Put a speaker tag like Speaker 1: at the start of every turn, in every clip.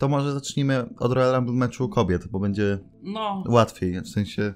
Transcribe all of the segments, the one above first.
Speaker 1: to może zacznijmy od Royal Rumble meczu kobiet, bo będzie
Speaker 2: No,
Speaker 1: łatwiej, w sensie...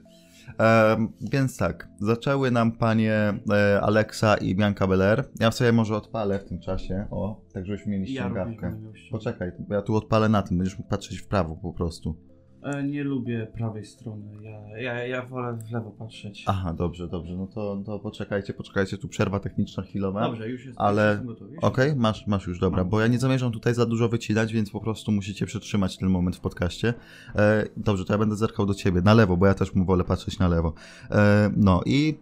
Speaker 1: em, więc tak, zaczęły nam panie e, Alexa i Bianca Belair. Ja sobie może odpalę w tym czasie, o, tak żebyśmy mieli
Speaker 2: ja
Speaker 1: ściągawkę.
Speaker 2: ściągawkę.
Speaker 1: Poczekaj, ja tu odpalę na tym, będziesz mógł patrzeć w prawo po prostu.
Speaker 2: E, Nie lubię prawej strony. Ja, ja, ja wolę w lewo patrzeć.
Speaker 1: Aha, dobrze, dobrze, no to, to poczekajcie, poczekajcie, tu przerwa techniczna chwilowa.
Speaker 2: Dobrze, już jest.
Speaker 1: Ale- Okej, masz, masz już, dobra,
Speaker 2: Mam.
Speaker 1: bo ja nie zamierzam tutaj za dużo wycinać, więc po prostu musicie przetrzymać ten moment w podcaście. E, dobrze, to ja będę zerkał do ciebie, na lewo, bo ja też mu wolę patrzeć na lewo. E, no i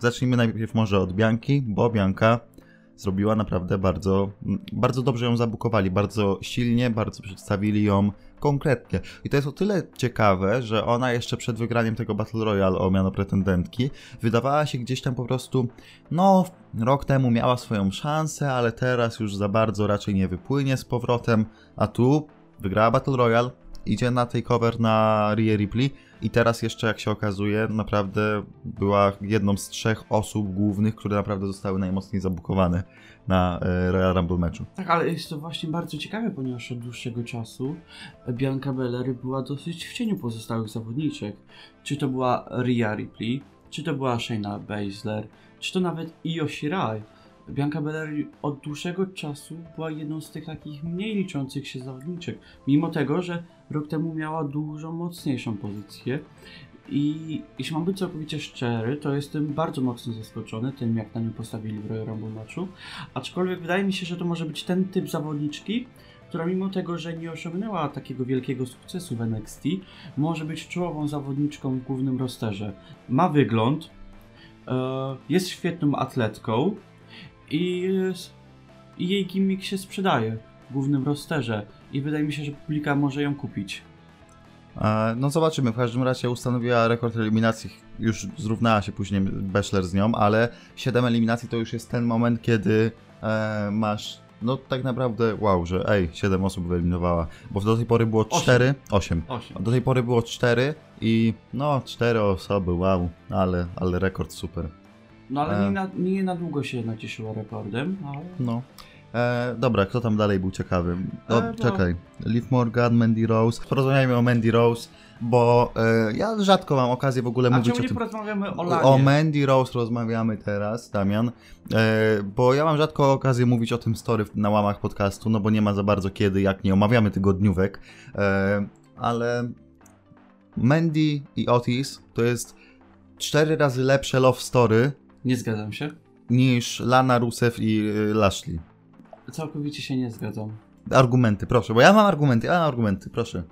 Speaker 1: zacznijmy najpierw może od Bianki, bo Bianka zrobiła naprawdę bardzo, bardzo dobrze ją zabukowali, bardzo silnie, bardzo przedstawili ją konkretnie. I to jest o tyle ciekawe, że ona jeszcze przed wygraniem tego Battle Royale o miano pretendentki wydawała się gdzieś tam po prostu, no, rok temu miała swoją szansę, ale teraz już za bardzo raczej nie wypłynie z powrotem, a tu wygrała Battle Royale, idzie na takeover na Rhea Ripley i teraz jeszcze jak się okazuje, naprawdę była jedną z trzech osób głównych, które naprawdę zostały najmocniej zabukowane na e, Royal Rumble meczu.
Speaker 2: Tak, ale jest to właśnie bardzo ciekawe, ponieważ od dłuższego czasu Bianca Belair była dosyć w cieniu pozostałych zawodniczek. Czy to była Rhea Ripley, czy to była Shayna Baszler, czy to nawet Io Shirai. Bianca Belair od dłuższego czasu była jedną z tych takich mniej liczących się zawodniczek, mimo tego, że rok temu miała dużo mocniejszą pozycję. I jeśli mam być całkowicie szczery, to jestem bardzo mocno zaskoczony tym, jak na nią postawili w Royal Rumble meczu. Aczkolwiek wydaje mi się, że to może być ten typ zawodniczki, która mimo tego, że nie osiągnęła takiego wielkiego sukcesu w NXT, może być czołową zawodniczką w głównym rosterze. Ma wygląd, e, jest świetną atletką i, i jej gimmick się sprzedaje w głównym rosterze i wydaje mi się, że publika może ją kupić.
Speaker 1: E, No zobaczymy, w każdym razie ustanowiła rekord eliminacji, już zrównała się później Bachelor z nią, ale 7 eliminacji to już jest ten moment, kiedy e, masz, no tak naprawdę, wow, że ej, 7 osób wyeliminowała, bo do tej pory było
Speaker 2: Osiem.
Speaker 1: 4, 8.
Speaker 2: 8.
Speaker 1: Do tej pory było 4 i no 4 osoby, wow, ale, ale rekord super.
Speaker 2: No ale
Speaker 1: E.
Speaker 2: nie, na, nie na długo się nacieszyła rekordem, ale...
Speaker 1: No. E, dobra, kto tam dalej był ciekawy? O,
Speaker 2: E, bo-
Speaker 1: Czekaj. Liv Morgan, Mandy Rose. Porozmawiajmy o Mandy Rose, bo e, ja rzadko mam okazję w ogóle
Speaker 2: A
Speaker 1: mówić o tym.
Speaker 2: porozmawiamy o Lanie?
Speaker 1: O Mandy Rose rozmawiamy teraz, Damian, e, bo ja mam rzadko okazję mówić o tym story na łamach podcastu, no bo nie ma za bardzo kiedy, jak nie omawiamy tygodniówek, e, ale Mandy i Otis to jest cztery razy lepsze love story
Speaker 2: Nie zgadzam się.
Speaker 1: niż Lana Rusev i e, Lashley.
Speaker 2: Całkowicie się nie zgadzam.
Speaker 1: Argumenty, proszę, bo ja mam argumenty, ja mam argumenty, proszę.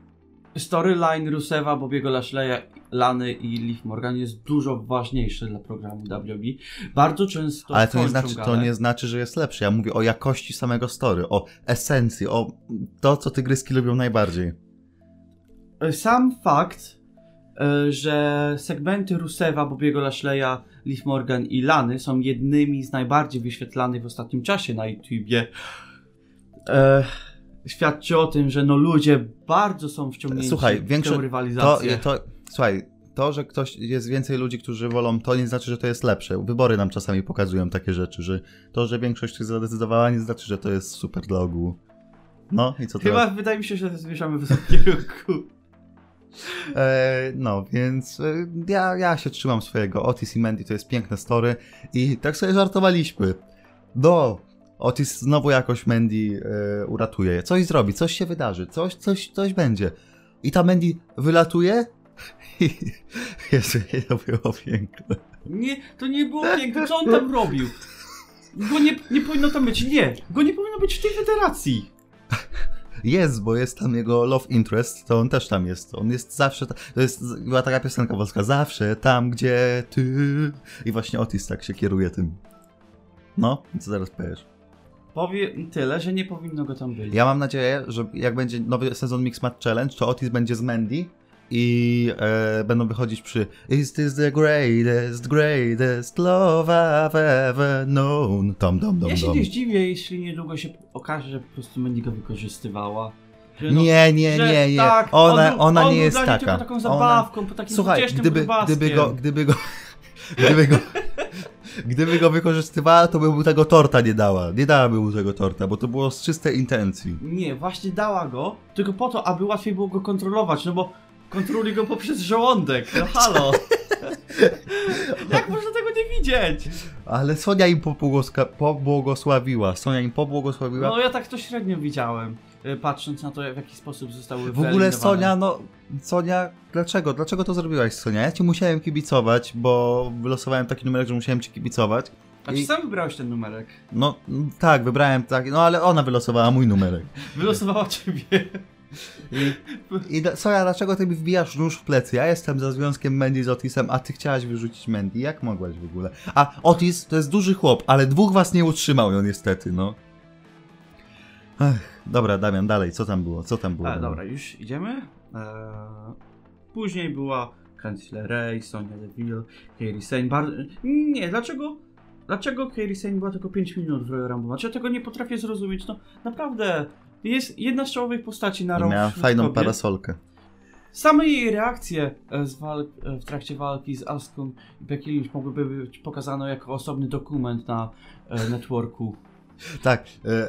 Speaker 2: Storyline Rusewa, Bobiego Lashleya, Lany i Liv Morgan jest dużo ważniejszy dla programu WWE. Bardzo często
Speaker 1: Ale to nie, znaczy, to nie znaczy, że jest lepszy. Ja mówię o jakości samego story, o esencji, o to, co tygryski lubią najbardziej.
Speaker 2: Sam fakt, e, że segmenty Rusewa, Bobiego Lashleya, Liv Morgan i Lany są jednymi z najbardziej wyświetlanych w ostatnim czasie na YouTubie, e, świadczy o tym, że no ludzie bardzo są wciągnięci
Speaker 1: Słuchaj,
Speaker 2: w
Speaker 1: większo-
Speaker 2: tę
Speaker 1: To,
Speaker 2: rywalizację.
Speaker 1: to, słuchaj, to, że ktoś jest więcej ludzi, którzy wolą, to nie znaczy, że to jest lepsze. Wybory nam czasami pokazują takie rzeczy, że to, że większość zadecydowała, nie znaczy, że to jest super dla ogółu. No i co teraz?
Speaker 2: Chyba wydaje mi się, że zmierzamy w kierunku.
Speaker 1: E, no, więc e, ja, ja się trzymam swojego. Otis i Mandy to jest piękne story i tak sobie żartowaliśmy. No, Otis znowu jakoś Mandy e, uratuje. Coś zrobi, coś się wydarzy, coś, coś, coś będzie. I ta Mandy wylatuje i Jezu, to było piękne.
Speaker 2: Nie, to nie było piękne. Co on tam robił? Go nie, nie powinno tam być. Nie, go nie powinno być w tej federacji.
Speaker 1: Jest, bo jest tam jego love interest, to on też tam jest. On jest zawsze, ta... to jest, była taka piosenka polska, zawsze tam, gdzie ty. I właśnie Otis tak się kieruje tym. No, co zaraz powiesz?
Speaker 2: Powiem tyle, że nie powinno go tam być.
Speaker 1: Ja mam nadzieję, że jak będzie nowy sezon Mix Match Challenge, to Otis będzie z Mandy i e, będą wychodzić przy Is this the greatest, greatest love I've ever known? Tom, dom, dom,
Speaker 2: ja się
Speaker 1: dom.
Speaker 2: nie zdziwię, jeśli niedługo się okaże, że po prostu Mandy go wykorzystywała. Że no-
Speaker 1: Nie, nie,
Speaker 2: że
Speaker 1: nie, nie.
Speaker 2: Tak,
Speaker 1: Ona,
Speaker 2: on,
Speaker 1: ona
Speaker 2: on
Speaker 1: nie
Speaker 2: był
Speaker 1: jest
Speaker 2: dla niej
Speaker 1: taka.
Speaker 2: Tylko taką
Speaker 1: Ona-
Speaker 2: zabawką, po takim
Speaker 1: Słuchaj,
Speaker 2: pociesznym
Speaker 1: gdyby,
Speaker 2: grubaskiem.
Speaker 1: gdyby go, gdyby go, gdyby go, Gdyby go wykorzystywała, to by mu tego torta nie dała. Nie dałaby mu tego torta, bo to było z czystej intencji.
Speaker 2: Nie, właśnie dała go, tylko po to, aby łatwiej było go kontrolować, no bo kontroluje go poprzez żołądek, no halo. Jak można tego nie widzieć?
Speaker 1: Ale Sonia im pobłogosławiła. Sonia im pobłogosławiła.
Speaker 2: No ja tak to średnio widziałem, y, patrząc na to, w jaki sposób zostały
Speaker 1: w ogóle. Sonia, no... Sonia, dlaczego? Dlaczego to zrobiłaś, Sonia? Ja ci musiałem kibicować, bo wylosowałem taki numerek, że musiałem ci kibicować.
Speaker 2: A czy sam wybrałeś ten numerek?
Speaker 1: No tak, wybrałem tak, no ale ona wylosowała mój numerek.
Speaker 2: Wylosowała ciebie.
Speaker 1: I, i Sonia, dlaczego ty mi wbijasz nóż w plecy? Ja jestem za związkiem Mandy z Otisem, a ty chciałaś wyrzucić Mandy. Jak mogłaś w ogóle? A Otis to jest duży chłop, ale dwóch was nie utrzymał, no niestety, no. Dobra, Damian, dalej, co tam było? Co tam było?
Speaker 2: Dobra, już idziemy. Eee, później była Candice Ray, Sonia Deville, Kairi Sane. Bar... Nie, dlaczego? Dlaczego Kairi Sane była tylko 5 minut w Royal Rumble? Znaczy, ja tego nie potrafię zrozumieć. No, naprawdę. Jest jedna z czołowych postaci na rok.
Speaker 1: miała fajną
Speaker 2: kobiet.
Speaker 1: parasolkę.
Speaker 2: Same jej reakcje e, e, w trakcie walki z Aską i Becky Lynch mogłyby być pokazane jako osobny dokument na e, networku.
Speaker 1: Tak,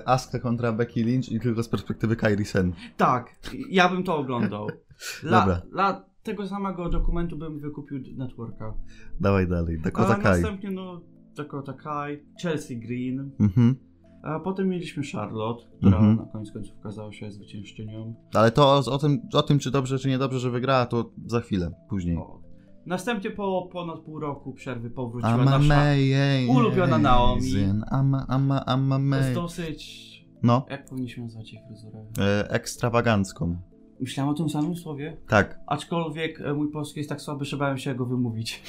Speaker 1: Asuka kontra Becky Lynch i tylko z perspektywy Kairi Sen.
Speaker 2: Tak, ja bym to oglądał.
Speaker 1: Dobra.
Speaker 2: Dla, dla tego samego dokumentu bym wykupił networka.
Speaker 1: Dawaj dalej, Dakota
Speaker 2: A
Speaker 1: Kai.
Speaker 2: następnie no Dakota Kai, Chelsea Green,
Speaker 1: Mhm.
Speaker 2: A potem mieliśmy Charlotte, która
Speaker 1: Mhm.
Speaker 2: na koniec końców okazała się zwyciężczynią.
Speaker 1: Ale to o, o, tym, o tym, czy dobrze, czy niedobrze, że wygrała, to za chwilę, później.
Speaker 2: O. Następnie po ponad pół roku przerwy powróciła
Speaker 1: I'm
Speaker 2: nasza
Speaker 1: amazing.
Speaker 2: ulubiona Naomi.
Speaker 1: I'm, I'm, I'm
Speaker 2: z
Speaker 1: amazing.
Speaker 2: dosyć...
Speaker 1: No,
Speaker 2: Jak powinniśmy nazwać jej fryzurę?
Speaker 1: e, ekstrawagancką.
Speaker 2: Myślałem o tym samym słowie,
Speaker 1: Tak,
Speaker 2: aczkolwiek e, mój polski jest tak słaby, że bałem się go wymówić.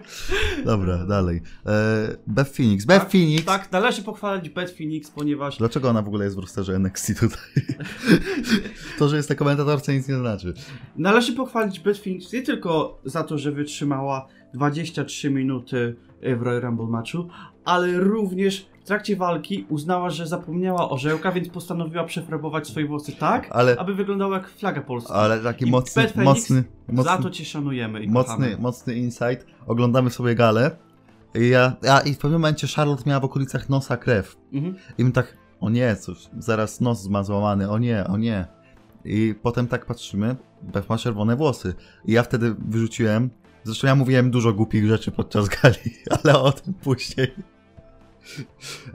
Speaker 1: dobra, dalej. E, Beth Phoenix. Beth
Speaker 2: Tak,
Speaker 1: Phoenix.
Speaker 2: Tak, należy pochwalić Beth Phoenix, ponieważ
Speaker 1: Dlaczego ona w ogóle jest w rosterze NXT tutaj? to, że jest na komentatorce nic nie znaczy.
Speaker 2: Należy pochwalić Beth Phoenix nie tylko za to, że wytrzymała 23 minuty w Royal Rumble matchu, ale również trakcie walki uznała, że zapomniała orzełka, więc postanowiła przefarbować swoje włosy tak,
Speaker 1: Ale,
Speaker 2: aby wyglądało jak flaga polska.
Speaker 1: ale taki
Speaker 2: I
Speaker 1: mocny,
Speaker 2: Phoenix
Speaker 1: mocny,
Speaker 2: za
Speaker 1: mocny,
Speaker 2: to cię szanujemy i
Speaker 1: mocny,
Speaker 2: kochamy.
Speaker 1: mocny insight. Oglądamy sobie galę. I ja, ja, I w pewnym momencie Charlotte miała w okolicach nosa krew.
Speaker 2: Mhm.
Speaker 1: I my tak, o nie, cóż, zaraz nos ma złamany, o nie, o nie. I potem tak patrzymy, Beth ma czerwone włosy. I ja wtedy wyrzuciłem, zresztą ja mówiłem dużo głupich rzeczy podczas gali, ale o tym później.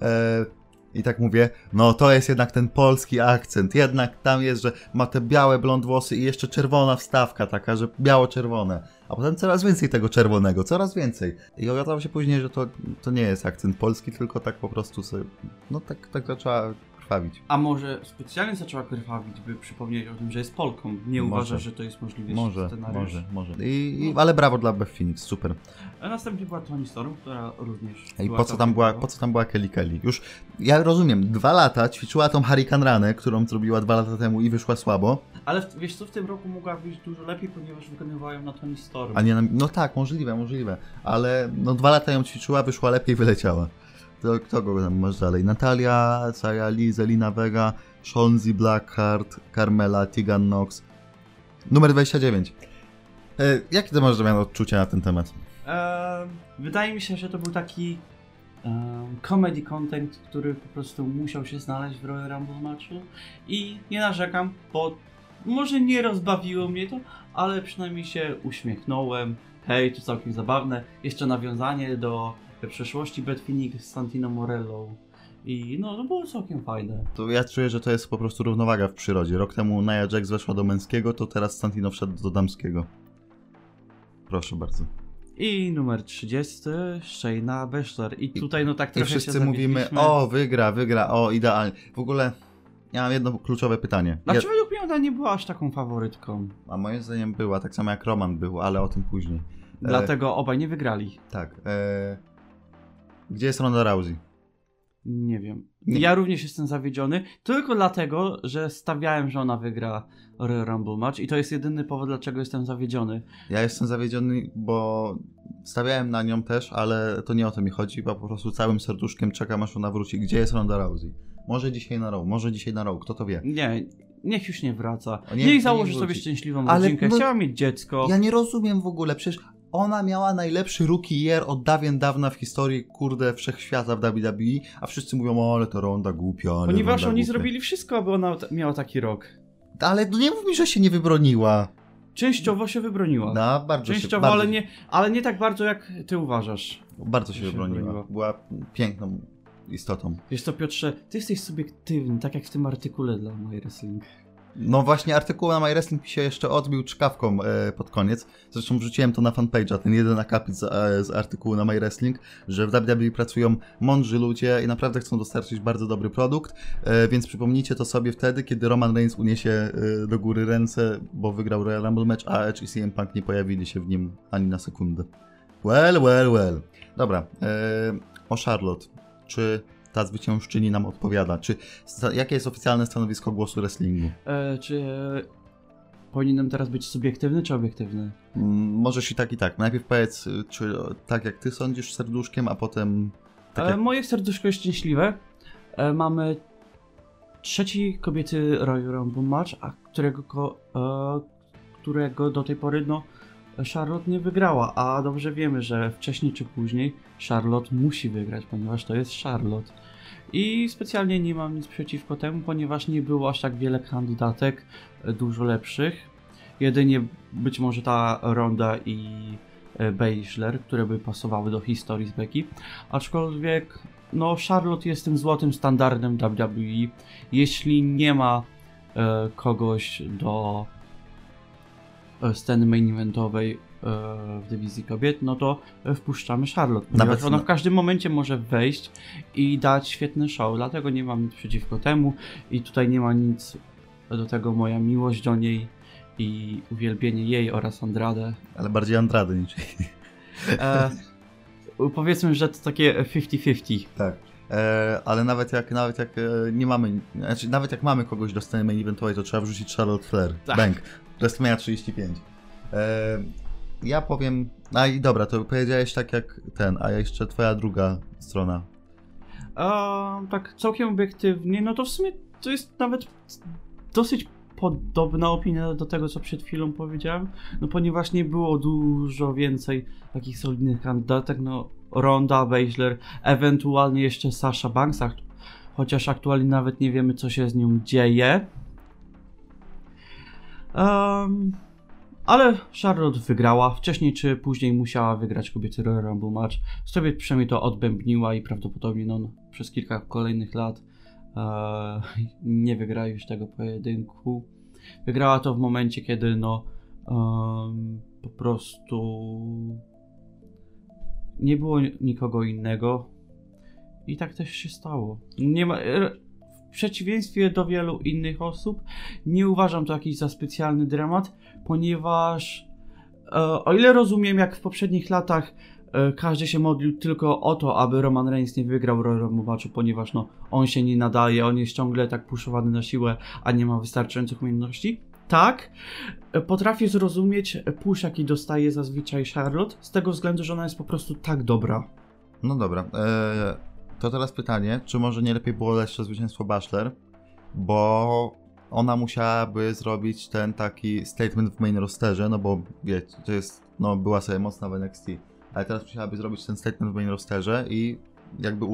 Speaker 1: E, I tak mówię, no to jest jednak ten polski akcent, jednak tam jest, że ma te białe blond włosy i jeszcze czerwona wstawka taka, że biało-czerwone. A potem coraz więcej tego czerwonego, coraz więcej. I okazało się później, że to, to nie jest akcent polski, tylko tak po prostu sobie, no tak, tak zaczęła krwawić.
Speaker 2: A może specjalnie zaczęła krwawić, by przypomnieć o tym, że jest Polką. Nie
Speaker 1: Może.
Speaker 2: uważa, że to jest możliwy
Speaker 1: Może,
Speaker 2: scenariusz.
Speaker 1: może, może. I, i, ale brawo dla Beth Phoenix, super.
Speaker 2: A następnie była Toni Storm, która również.
Speaker 1: I po co, tam była, po co tam była Kelly Kelly? Już, ja rozumiem, dwa lata ćwiczyła tą Hurricane Ranę, którą zrobiła dwa lata temu i wyszła słabo,
Speaker 2: Ale w, wiesz co, w tym roku mogła wyjść dużo lepiej, ponieważ wykonywała ją na Toni Storm.
Speaker 1: a nie na, No tak, możliwe, możliwe, ale no dwa lata ją ćwiczyła, wyszła lepiej, wyleciała. To kto go tam masz dalej? Natalia, Saya Lee, Zelina Vega, Shonzi Blackheart, Carmela, Tegan Knox. Numer 29. E, jakie ty masz Damian, odczucia na ten temat?
Speaker 2: Em, wydaje mi się, że to był taki um, comedy content, który po prostu musiał się znaleźć w Royal Rumble matchu i nie narzekam, bo może nie rozbawiło mnie to, ale przynajmniej się uśmiechnąłem. Hej, to całkiem zabawne. Jeszcze nawiązanie do przeszłości Beth Phoenix z Santino Morello. I no, to było całkiem fajne.
Speaker 1: To ja czuję, że to jest po prostu równowaga w przyrodzie. Rok temu Nia Jax weszła do męskiego, to teraz Santino wszedł do damskiego. Proszę bardzo.
Speaker 2: I numer 30, Shayna Baszler. I tutaj no tak
Speaker 1: I
Speaker 2: trochę
Speaker 1: wszyscy
Speaker 2: się
Speaker 1: mówimy, o, wygra, wygra, o, idealnie. W ogóle, ja mam jedno kluczowe pytanie. Ja,
Speaker 2: Znaczy według mnie ona nie była aż taką faworytką.
Speaker 1: a moim zdaniem była, tak samo jak Roman był, ale o tym później. E,
Speaker 2: Dlatego obaj nie wygrali.
Speaker 1: Tak. E, gdzie jest Ronda Rousey?
Speaker 2: Nie wiem.
Speaker 1: Nie.
Speaker 2: Ja również jestem zawiedziony, tylko dlatego, że stawiałem, że ona wygra Royal Rumble match i to jest jedyny powód, dlaczego jestem zawiedziony.
Speaker 1: Ja jestem zawiedziony, bo stawiałem na nią też, ale to nie o to mi chodzi, bo po prostu całym serduszkiem czekam, aż ona wróci. Gdzie jest Ronda Rousey? Może dzisiaj na Raw, może dzisiaj na Raw, kto to wie.
Speaker 2: Nie, niech już nie wraca.
Speaker 1: O, nie-
Speaker 2: niech
Speaker 1: nie
Speaker 2: założy
Speaker 1: wróci.
Speaker 2: sobie szczęśliwą
Speaker 1: Ale
Speaker 2: rodzinkę.
Speaker 1: no-
Speaker 2: Chciała mieć dziecko.
Speaker 1: Ja nie rozumiem w ogóle, przecież ona miała najlepszy rookie year od dawien dawna w historii, kurde, wszechświata w WWE, a wszyscy mówią, o, ale to Ronda głupia,
Speaker 2: Ponieważ
Speaker 1: Ronda
Speaker 2: oni
Speaker 1: głupia.
Speaker 2: zrobili wszystko, aby ona miała taki rok.
Speaker 1: Ale no nie mów mi, że się nie wybroniła.
Speaker 2: Częściowo się wybroniła.
Speaker 1: No, bardzo się,
Speaker 2: Częściowo,
Speaker 1: bardzo,
Speaker 2: ale, nie, ale nie tak bardzo, jak ty uważasz.
Speaker 1: bardzo się
Speaker 2: się
Speaker 1: wybroniła.
Speaker 2: wybroniła.
Speaker 1: Była piękną istotą.
Speaker 2: Wiesz co, Piotrze, ty jesteś subiektywny, tak jak w tym artykule dla My Wrestling.
Speaker 1: No właśnie, artykuł na My Wrestling mi się jeszcze odbił czkawką e, pod koniec. Zresztą wrzuciłem to na fanpage'a, ten jeden akapit z, e, z artykułu na My Wrestling, że w WWE pracują mądrzy ludzie i naprawdę chcą dostarczyć bardzo dobry produkt, e, więc przypomnijcie to sobie wtedy, kiedy Roman Reigns uniesie e, do góry ręce, bo wygrał Royal Rumble match, a Edge i CM Punk nie pojawili się w nim ani na sekundę. Well, well, well. Dobra, e, o Charlotte. Czy ta zwyciężczyni nam odpowiada? Czy jakie jest oficjalne stanowisko głosu wrestlingu?
Speaker 2: E, czy e, powinienem teraz być subiektywny czy obiektywny?
Speaker 1: Mm, Możesz i tak, i tak. Najpierw powiedz, y, czy tak jak ty sądzisz serduszkiem, a potem. Tak
Speaker 2: E,
Speaker 1: jak...
Speaker 2: moje serduszko jest szczęśliwe. E, mamy trzeci kobiety Royal Rumble match, a którego, którego do tej pory no, Charlotte nie wygrała. A dobrze wiemy, że wcześniej czy później Charlotte musi wygrać, ponieważ to jest Charlotte. I specjalnie nie mam nic przeciwko temu, ponieważ nie było aż tak wiele kandydatek e, dużo lepszych. Jedynie być może ta Ronda i e, Baszler, które by pasowały do historii z Becky. Aczkolwiek, no, Charlotte jest tym złotym standardem WWE. Jeśli nie ma e, kogoś do e, sceny main eventowej w dywizji kobiet, no to e, wpuszczamy Charlotte.
Speaker 1: Nawet
Speaker 2: ona
Speaker 1: na-
Speaker 2: w każdym momencie może wejść i dać świetny show, dlatego nie mam nic przeciwko temu i tutaj nie ma nic do tego moja miłość do niej i uwielbienie jej oraz Andrade.
Speaker 1: Ale bardziej Andrady niż.
Speaker 2: E, powiedzmy, że to takie 50-50.
Speaker 1: Tak. E, ale nawet jak, nawet jak e, nie mamy, znaczy nawet jak mamy kogoś do sceny main eventowej, to trzeba wrzucić Charlotte Flair.
Speaker 2: Tak.
Speaker 1: Bank. WrestleMania 35. E, ja powiem, a i dobra, to powiedziałeś tak jak ten, a jeszcze twoja druga strona.
Speaker 2: A, tak całkiem obiektywnie, no to w sumie to jest nawet dosyć podobna opinia do tego, co przed chwilą powiedziałem, no ponieważ nie było dużo więcej takich solidnych kandydatek, no Ronda, Baszler, ewentualnie jeszcze Sasha Banks, chociaż aktualnie nawet nie wiemy, co się z nią dzieje. Em, ale Charlotte wygrała. Wcześniej czy później musiała wygrać kobiety Royal Rumble match. Sobie przynajmniej to odbębniła i prawdopodobnie no, przez kilka kolejnych lat e, nie wygra już tego pojedynku. Wygrała to w momencie, kiedy no em, po prostu nie było nikogo innego i tak też się stało. Nie ma, e, w przeciwieństwie do wielu innych osób nie uważam to jakiś za specjalny dramat, ponieważ e, o ile rozumiem, jak w poprzednich latach e, każdy się modlił tylko o to, aby Roman Reigns nie wygrał Royal Rumble ponieważ no, on się nie nadaje, on jest ciągle tak puszowany na siłę, a nie ma wystarczających umiejętności. Tak, e, potrafię zrozumieć push, jaki dostaje zazwyczaj Charlotte, z tego względu, że ona jest po prostu tak dobra.
Speaker 1: No dobra. E, to teraz pytanie, czy może nie lepiej było dać zwycięstwo Baszler? Bo ona musiałaby zrobić ten taki statement w main rosterze, no bo wiecie, to jest, no była sobie mocna w NXT, ale teraz musiałaby zrobić ten statement w main rosterze i jakby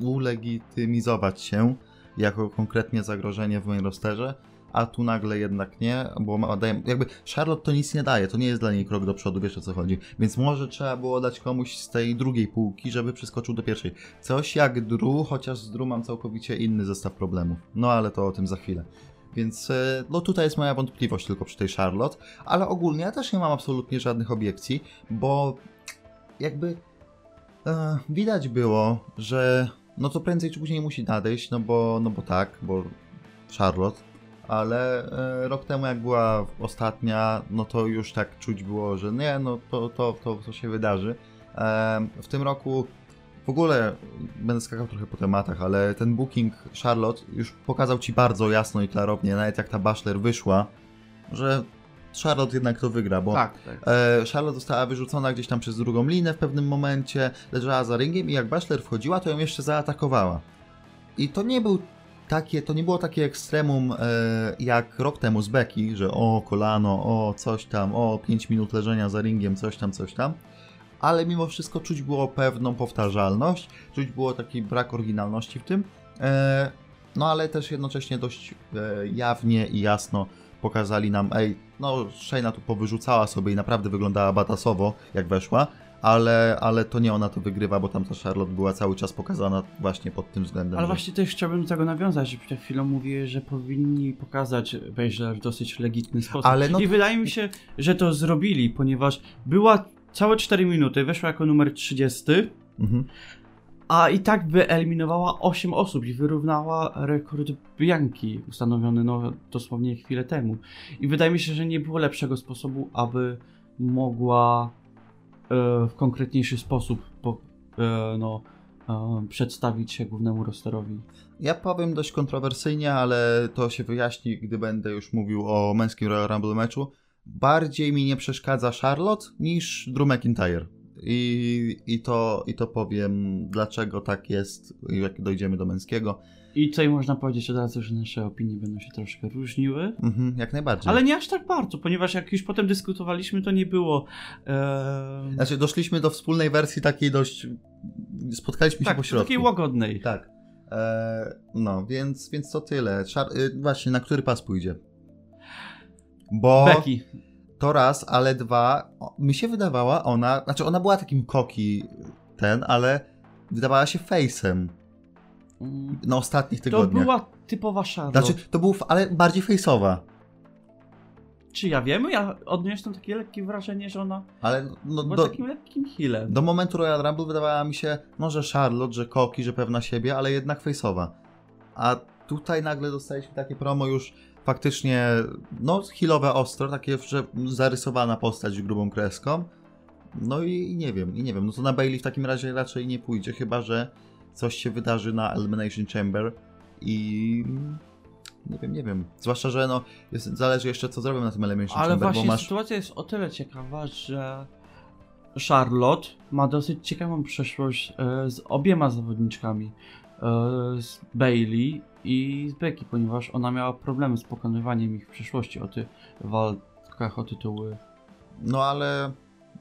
Speaker 1: ulegitymizować się jako konkretnie zagrożenie w main rosterze, a tu nagle jednak nie, bo daje, jakby Charlotte to nic nie daje, to nie jest dla niej krok do przodu, wiesz o co chodzi. Więc może trzeba było dać komuś z tej drugiej półki, żeby przeskoczył do pierwszej. Coś jak Drew, chociaż z Drew mam całkowicie inny zestaw problemów. No ale to o tym za chwilę. Więc e, no tutaj jest moja wątpliwość tylko przy tej Charlotte, ale ogólnie ja też nie mam absolutnie żadnych obiekcji, bo jakby e, widać było, że no to prędzej czy później musi nadejść, no bo, no bo tak, bo Charlotte, ale e, rok temu jak była ostatnia, no to już tak czuć było, że nie, no to, to, to, to się wydarzy. E, w tym roku w ogóle będę skakał trochę po tematach, ale ten booking Charlotte już pokazał ci bardzo jasno i klarownie, nawet jak ta Baszler wyszła, że Charlotte jednak to wygra, bo
Speaker 2: Tak, tak.
Speaker 1: E, Charlotte została wyrzucona gdzieś tam przez drugą linę w pewnym momencie, leżała za ringiem i jak Baszler wchodziła, to ją jeszcze zaatakowała. I to nie był takie, to nie było takie ekstremum e, jak rok temu z Becky, że o kolano, o coś tam, o 5 minut leżenia za ringiem, coś tam, coś tam. Ale mimo wszystko czuć było pewną powtarzalność, czuć było taki brak oryginalności w tym. E, no ale też jednocześnie dość e, jawnie i jasno pokazali nam, ej, no Shayna tu powyrzucała sobie i naprawdę wyglądała batasowo, jak weszła, ale, ale to nie ona to wygrywa, bo tam ta Charlotte była cały czas pokazana właśnie pod tym względem.
Speaker 2: Ale
Speaker 1: że-
Speaker 2: właśnie też chciałbym do tego nawiązać, że przed chwilą mówię, że powinni pokazać Baszler w dosyć legitny sposób.
Speaker 1: Ale no-
Speaker 2: I wydaje mi się, że to zrobili, ponieważ była całe 4 minuty, weszła jako numer 30,
Speaker 1: Mhm.
Speaker 2: a i tak wyeliminowała 8 osób i wyrównała rekord Bianki ustanowiony no, dosłownie chwilę temu. I wydaje mi się, że nie było lepszego sposobu, aby mogła e, w konkretniejszy sposób po, e, no, e, przedstawić się głównemu rosterowi.
Speaker 1: Ja powiem dość kontrowersyjnie, ale to się wyjaśni, gdy będę już mówił o męskim Royal Rumble meczu. Bardziej mi nie przeszkadza Charlotte niż Drew McIntyre. I, i, to, I to powiem, dlaczego tak jest, jak dojdziemy do męskiego.
Speaker 2: I tutaj można powiedzieć od razu, że nasze opinie będą się troszkę różniły.
Speaker 1: Mhm, jak najbardziej.
Speaker 2: Ale nie aż tak bardzo, ponieważ jak już potem dyskutowaliśmy, to nie było. E,
Speaker 1: Znaczy, doszliśmy do wspólnej wersji takiej dość. Spotkaliśmy się
Speaker 2: tak,
Speaker 1: po środku.
Speaker 2: takiej łagodnej.
Speaker 1: Tak. E, no, więc, więc to tyle. Szar... y, właśnie, na który pas pójdzie? Bo
Speaker 2: Becky.
Speaker 1: to raz, ale dwa, mi się wydawała ona, znaczy ona była takim koki ten, ale wydawała się face'em
Speaker 2: Mm,
Speaker 1: na ostatnich
Speaker 2: To
Speaker 1: tygodniach.
Speaker 2: była typowa Charlotte.
Speaker 1: Znaczy, to był, ale bardziej face'owa.
Speaker 2: Czy ja wiem? Ja odniosłem takie lekkie wrażenie, że ona
Speaker 1: Ale no,
Speaker 2: była
Speaker 1: do,
Speaker 2: takim lekkim healem.
Speaker 1: do momentu Royal Rumble wydawała mi się, no, że Charlotte, że koki, że pewna siebie, ale jednak face'owa. A tutaj nagle dostaliśmy takie promo już faktycznie, no, healowe ostro, takie, że zarysowana postać grubą kreską. No i, nie wiem, i nie wiem, no to na Bailey w takim razie raczej nie pójdzie, chyba że coś się wydarzy na Elimination Chamber i nie wiem, nie wiem. Zwłaszcza, że no, jest, zależy jeszcze co zrobią na tym Elimination
Speaker 2: Ale
Speaker 1: Chamber,
Speaker 2: właśnie
Speaker 1: bo masz...
Speaker 2: sytuacja jest o tyle ciekawa, że Charlotte ma dosyć ciekawą przeszłość e, z obiema zawodniczkami. E, Z Bailey i z Becky, ponieważ ona miała problemy z pokonywaniem ich w przeszłości o tych walkach o tytuły.
Speaker 1: No ale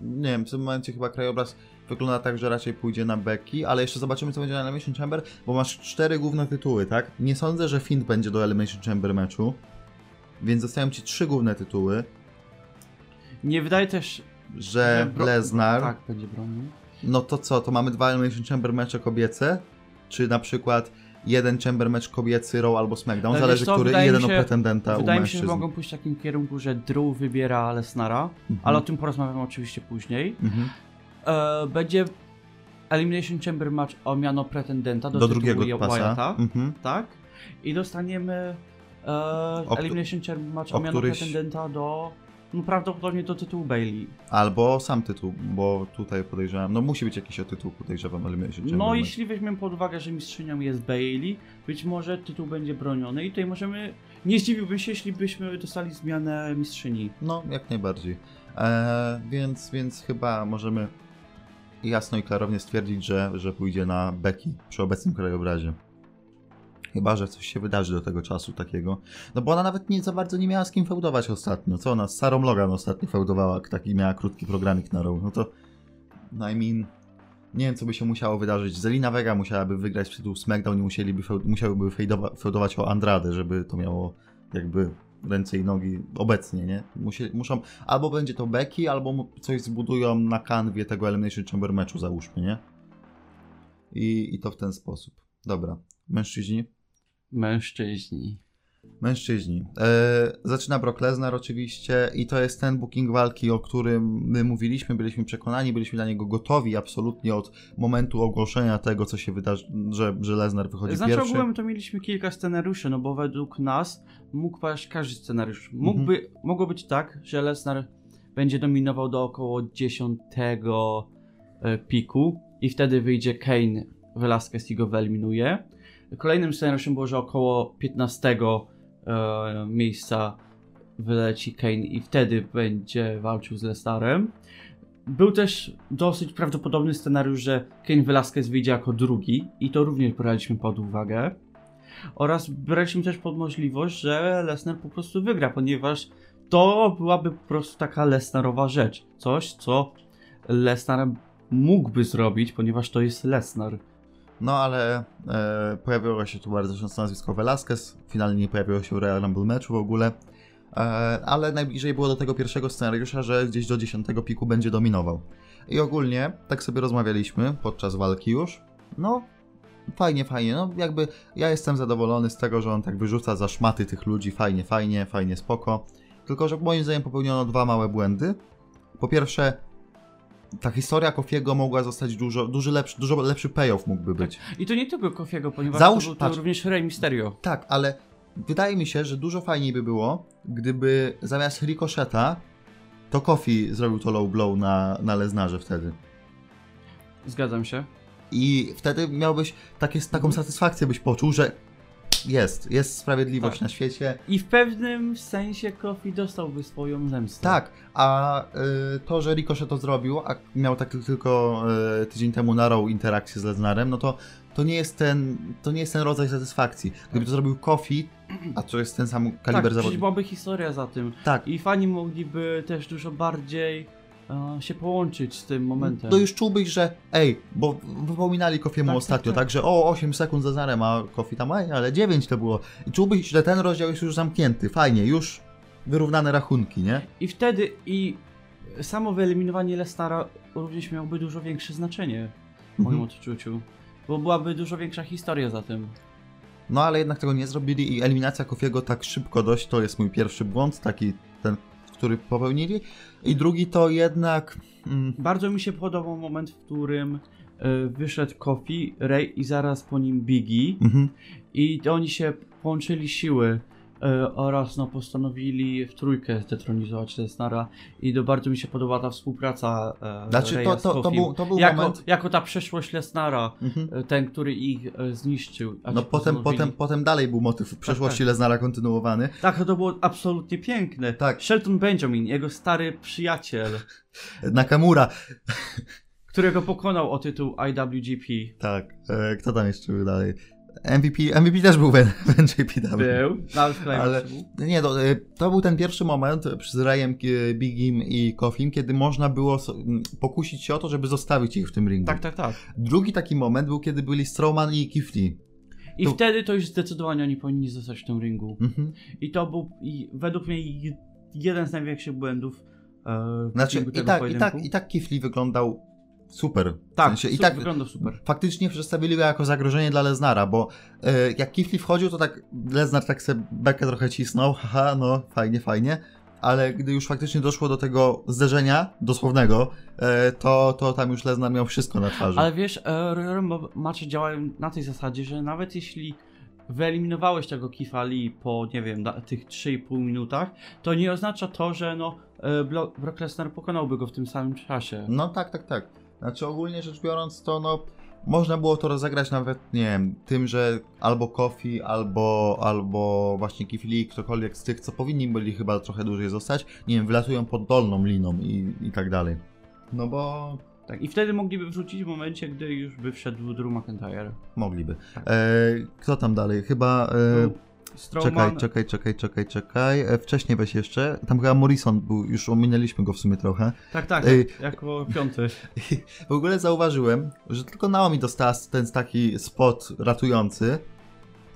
Speaker 1: nie wiem, w tym momencie chyba krajobraz wygląda tak, że raczej pójdzie na Becky, ale jeszcze zobaczymy co będzie na Elimination Chamber, bo masz cztery główne tytuły, tak? Nie sądzę, że Finn będzie do Elimination Chamber meczu, więc zostają ci trzy główne tytuły,
Speaker 2: Nie wydaje też,
Speaker 1: że Lesnar,
Speaker 2: Tak, będzie bronił.
Speaker 1: no to co, to mamy dwa Elimination Chamber mecze kobiece, czy na przykład jeden Chamber mecz kobiecy Raw albo SmackDown,
Speaker 2: Ale
Speaker 1: zależy
Speaker 2: co,
Speaker 1: który, i jeden o
Speaker 2: się-
Speaker 1: pretendenta
Speaker 2: Wydaje mi się, że mogą pójść w takim kierunku, że Drew wybiera Lesnara,
Speaker 1: Mhm.
Speaker 2: ale o tym porozmawiamy oczywiście później.
Speaker 1: Mhm.
Speaker 2: E, będzie Elimination Chamber match o miano pretendenta do,
Speaker 1: Do drugiego pasa. Mhm.
Speaker 2: tak? I dostaniemy e, Elimination Chamber match o,
Speaker 1: o
Speaker 2: miano
Speaker 1: któryś-
Speaker 2: pretendenta do no prawdopodobnie do tytułu Bailey.
Speaker 1: Albo sam tytuł, bo tutaj podejrzewam, no musi być jakiś o tytuł, podejrzewam Elimination Chamber
Speaker 2: No jeśli weźmiemy pod uwagę, że mistrzynią jest Bailey, być może tytuł będzie broniony i tutaj możemy, nie zdziwiłbym się, jeśli byśmy dostali zmianę mistrzyni.
Speaker 1: No, jak najbardziej. E, więc, więc chyba możemy jasno i klarownie stwierdzić, że, że pójdzie na Becky przy obecnym krajobrazie. Chyba, że coś się wydarzy do tego czasu takiego. No bo ona nawet nie za bardzo nie miała z kim feudować ostatnio. Co ona z Sarą Logan ostatnio feudowała, taki miała krótki programik na row. No to, no I mean, nie wiem co by się musiało wydarzyć. Zelina Vega musiałaby wygrać tytuł SmackDown i musieliby feud- musiałyby fejdowa- feudować o Andrade, żeby to miało jakby ręce i nogi obecnie, nie? Musie, muszą, albo będzie to Becky, albo coś zbudują na kanwie tego Elimination Chamber meczu, załóżmy, nie? I, I to w ten sposób. Dobra. Mężczyźni?
Speaker 2: Mężczyźni.
Speaker 1: Mężczyźni. E, zaczyna Brock Lesnar oczywiście i to jest ten booking walki, o którym my mówiliśmy, byliśmy przekonani, byliśmy na niego gotowi absolutnie od momentu ogłoszenia tego, co się wydarzy, że, że Lesnar wychodzi
Speaker 2: Znaczy
Speaker 1: pierwszy.
Speaker 2: ogółem to mieliśmy kilka scenariuszy, no bo według nas mógł paść każdy scenariusz. Mógłby,
Speaker 1: Mhm.
Speaker 2: Mogło być tak, że Lesnar będzie dominował do około 10 e, piku i wtedy wyjdzie Kane, Velasquez i go wyeliminuje. Kolejnym scenariuszem było, że około 15 e, miejsca wyleci Kane i wtedy będzie walczył z Lesnarem. Był też dosyć prawdopodobny scenariusz, że Kane Velasquez wyjdzie jako drugi i to również braliśmy pod uwagę. Oraz braliśmy też pod możliwość, że Lesnar po prostu wygra, ponieważ to byłaby po prostu taka Lesnarowa rzecz. Coś, co Lesnar mógłby zrobić, ponieważ to jest Lesnar.
Speaker 1: No ale e, pojawiło się tu bardzo często nazwisko Velasquez, finalnie nie pojawiło się w Royal Rumble meczu w ogóle, e, ale najbliżej było do tego pierwszego scenariusza, że gdzieś do 10 piku będzie dominował. I ogólnie, tak sobie rozmawialiśmy podczas walki już, no fajnie, fajnie, no jakby ja jestem zadowolony z tego, że on tak wyrzuca za szmaty tych ludzi, fajnie, fajnie, fajnie, spoko, tylko że moim zdaniem popełniono dwa małe błędy. Po pierwsze, ta historia Kofiego mogła zostać dużo, dużo lepszy, dużo lepszy payoff mógłby być.
Speaker 2: I to nie tylko Kofiego, ponieważ
Speaker 1: Załóż-
Speaker 2: to był
Speaker 1: patrz.
Speaker 2: również Rey Mysterio.
Speaker 1: Tak, ale wydaje mi się, że dużo fajniej by było, gdyby zamiast Ricocheta to Kofi zrobił to low blow na, na Leznarze wtedy.
Speaker 2: Zgadzam się.
Speaker 1: I wtedy miałbyś takie, taką satysfakcję, byś poczuł, że jest, jest sprawiedliwość
Speaker 2: Tak.
Speaker 1: na świecie.
Speaker 2: I w pewnym sensie Kofi dostałby swoją zemstę.
Speaker 1: Tak, a y, to, że Ricochet to zrobił, a miał tak tylko y, tydzień temu na Raw interakcję z Lesnarem, no to to nie jest ten, to nie jest ten rodzaj satysfakcji. Gdyby to zrobił Kofi, a to jest ten sam
Speaker 2: tak,
Speaker 1: kaliber
Speaker 2: przecież
Speaker 1: zawodnika.
Speaker 2: byłaby historia za tym.
Speaker 1: Tak,
Speaker 2: I fani mogliby też dużo bardziej się połączyć z tym momentem.
Speaker 1: To już czułbyś, że ej, bo wypominali Kofiemu
Speaker 2: Tak,
Speaker 1: ostatnio,
Speaker 2: tak, tak.
Speaker 1: tak, że o, 8 sekund za zarem, a Kofi tam, ej, ale 9 to było. I czułbyś, że ten rozdział jest już zamknięty, fajnie, już wyrównane rachunki, nie?
Speaker 2: I wtedy i samo wyeliminowanie Lesnara również miałoby dużo większe znaczenie w moim
Speaker 1: Mhm.
Speaker 2: odczuciu. Bo byłaby dużo większa historia za tym.
Speaker 1: No ale jednak tego nie zrobili i eliminacja Kofiego tak szybko dość, to jest mój pierwszy błąd, taki ten, który popełnili. I drugi to jednak... Mm,
Speaker 2: Bardzo mi się podobał moment, w którym e, wyszedł Kofi, Ray i zaraz po nim Biggie.
Speaker 1: mhm.
Speaker 2: I oni się połączyli siły oraz no, postanowili w trójkę zdetronizować Lesnara i to bardzo mi się podoba ta współpraca e,
Speaker 1: Znaczy,
Speaker 2: Raya
Speaker 1: to, to, to, był, to był
Speaker 2: jako,
Speaker 1: moment...
Speaker 2: jako ta przeszłość Lesnara,
Speaker 1: Mhm.
Speaker 2: e, ten, który ich e, zniszczył.
Speaker 1: No potem, potem, potem dalej był motyw w przeszłości
Speaker 2: tak.
Speaker 1: Leznara kontynuowany.
Speaker 2: Tak, to było absolutnie piękne.
Speaker 1: Tak.
Speaker 2: Shelton Benjamin, jego stary przyjaciel,
Speaker 1: Nakamura,
Speaker 2: którego pokonał o tytuł IWGP.
Speaker 1: tak, e, kto tam jeszcze był dalej? MVP, MVP też był w w NJPW.
Speaker 2: Był, w
Speaker 1: Ale-
Speaker 2: Climaxu.
Speaker 1: Nie, to, e, to był ten pierwszy moment z Rayem, e, Bigim i Kofim, kiedy można było pokusić się o to, żeby zostawić ich w tym ringu.
Speaker 2: Tak, tak, tak.
Speaker 1: Drugi taki moment był, kiedy byli Strowman i Lee.
Speaker 2: I
Speaker 1: To-
Speaker 2: wtedy to już zdecydowanie oni powinni zostać w tym ringu.
Speaker 1: Mhm.
Speaker 2: I to był i według mnie je- jeden z największych błędów e, w
Speaker 1: Znaczy, i tak, i, tak, i tak Lee wyglądał super. W
Speaker 2: tak,
Speaker 1: sensie, i
Speaker 2: super,
Speaker 1: tak
Speaker 2: wyglądał super.
Speaker 1: faktycznie przedstawili go jako zagrożenie dla Leznara, bo e, jak Lee wchodził, to tak Leznar tak sobie bekę trochę cisnął, haha, no fajnie, fajnie, ale gdy już faktycznie doszło do tego zderzenia dosłownego, e, to, to tam już Leznar miał wszystko na twarzy.
Speaker 2: Ale wiesz, e, mecze działają na tej zasadzie, że nawet jeśli wyeliminowałeś tego Lee po, nie wiem, tych 3,5 minutach, to nie oznacza to, że no Brock Lesnar pokonałby go w tym samym czasie.
Speaker 1: No tak, tak, tak. Znaczy ogólnie rzecz biorąc, to no można było to rozegrać nawet, nie wiem, tym, że albo Kofi, albo, albo właśnie Lee, ktokolwiek z tych, co powinni byli chyba trochę dłużej zostać, nie wiem, wylatują pod dolną liną i, i tak dalej. No bo
Speaker 2: Tak, i wtedy mogliby wrzucić w momencie, gdy już by wszedł Drew McIntyre.
Speaker 1: mogliby.
Speaker 2: Tak.
Speaker 1: E, kto tam dalej? Chyba... E,
Speaker 2: Strowman,
Speaker 1: czekaj, czekaj, czekaj, czekaj, czekaj. E, wcześniej weź jeszcze. Tam chyba Morrison był, już ominęliśmy go w sumie trochę.
Speaker 2: Tak, tak,
Speaker 1: Ej.
Speaker 2: jako piąty.
Speaker 1: W ogóle zauważyłem, że tylko Naomi dostała ten taki spot ratujący,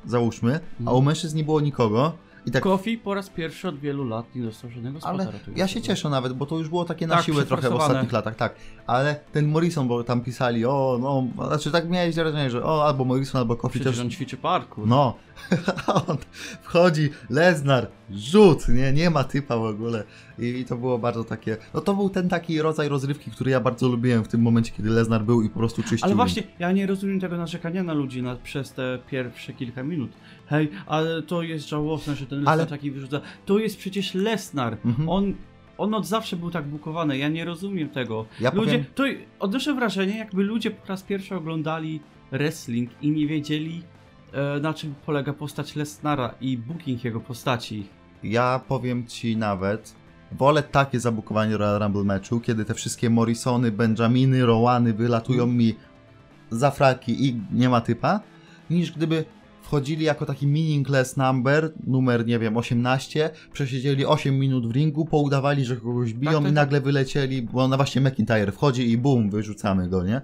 Speaker 1: załóżmy, a u mężczyzn nie było nikogo. I tak,
Speaker 2: Kofi po raz pierwszy od wielu lat nie dostał żadnego spota
Speaker 1: ale
Speaker 2: ratującego.
Speaker 1: ja się cieszę nawet, bo to już było takie na
Speaker 2: Tak,
Speaker 1: siłę trochę w ostatnich latach, tak. Ale ten Morrison, bo tam pisali, o, no, znaczy tak miałeś wrażenie, że o, albo Morrison, albo Kofi
Speaker 2: Przecież
Speaker 1: też.
Speaker 2: on ćwiczy parkour.
Speaker 1: No, a on wchodzi, Lesnar, rzut, nie, nie ma typa w ogóle. I, I to było bardzo takie, no to był ten taki rodzaj rozrywki, który ja bardzo lubiłem w tym momencie, kiedy Lesnar był i po prostu czyścił.
Speaker 2: Ale właśnie, ja nie rozumiem tego narzekania na ludzi na, przez te pierwsze kilka minut. Hej, ale to jest żałosne, że ten Lesnar
Speaker 1: Ale-
Speaker 2: taki wyrzuca. To jest przecież Lesnar.
Speaker 1: Mhm.
Speaker 2: On, on od zawsze był tak bukowany, ja nie rozumiem tego.
Speaker 1: Ja
Speaker 2: ludzie,
Speaker 1: powiem-
Speaker 2: to odnoszę wrażenie, jakby ludzie po raz pierwszy oglądali wrestling i nie wiedzieli, na czym polega postać Lesnara i booking jego postaci.
Speaker 1: Ja powiem ci nawet, wolę takie zabukowanie Royal Rumble meczu, kiedy te wszystkie Morrisony, Benjaminy, Rowany wylatują
Speaker 2: Mm.
Speaker 1: mi za fraki i nie ma typa, niż gdyby wchodzili jako taki meaningless number, numer, nie wiem, 18, przesiedzieli 8 minut w ringu, poudawali, że kogoś biją
Speaker 2: Tak, tak,
Speaker 1: i
Speaker 2: tak.
Speaker 1: nagle wylecieli, bo na właśnie McIntyre wchodzi i bum, wyrzucamy go, nie?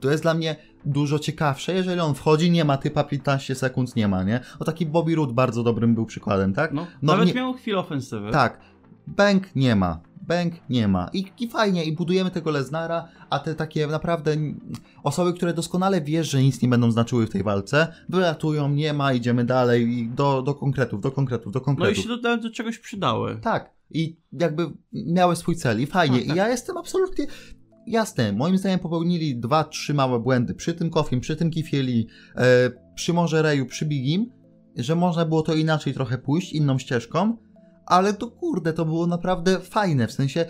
Speaker 1: To jest dla mnie dużo ciekawsze, jeżeli on wchodzi, nie ma typa 15 sekund, nie ma, nie? O taki Bobby Roode bardzo dobrym był przykładem, tak?
Speaker 2: No,
Speaker 1: No
Speaker 2: nawet
Speaker 1: nie-
Speaker 2: miał chwilę ofensywy.
Speaker 1: Tak. Bęk nie ma. Bęk nie ma. I, I fajnie, i budujemy tego Leznara, a te takie naprawdę osoby, które doskonale wiesz, że nic nie będą znaczyły w tej walce, wylatują, nie ma, idziemy dalej i do, do konkretów, do konkretów, do
Speaker 2: No i
Speaker 1: konkretów.
Speaker 2: się do, do czegoś przydały.
Speaker 1: Tak. I jakby miały swój cel i fajnie.
Speaker 2: Tak, tak.
Speaker 1: I ja jestem absolutnie... Jasne, moim zdaniem popełnili dwa, trzy małe błędy przy tym Kofim, przy tym Kifieli, e, przy może Reju, przy Bigim, że można było to inaczej trochę pójść, inną ścieżką, ale to kurde, to było naprawdę fajne, w sensie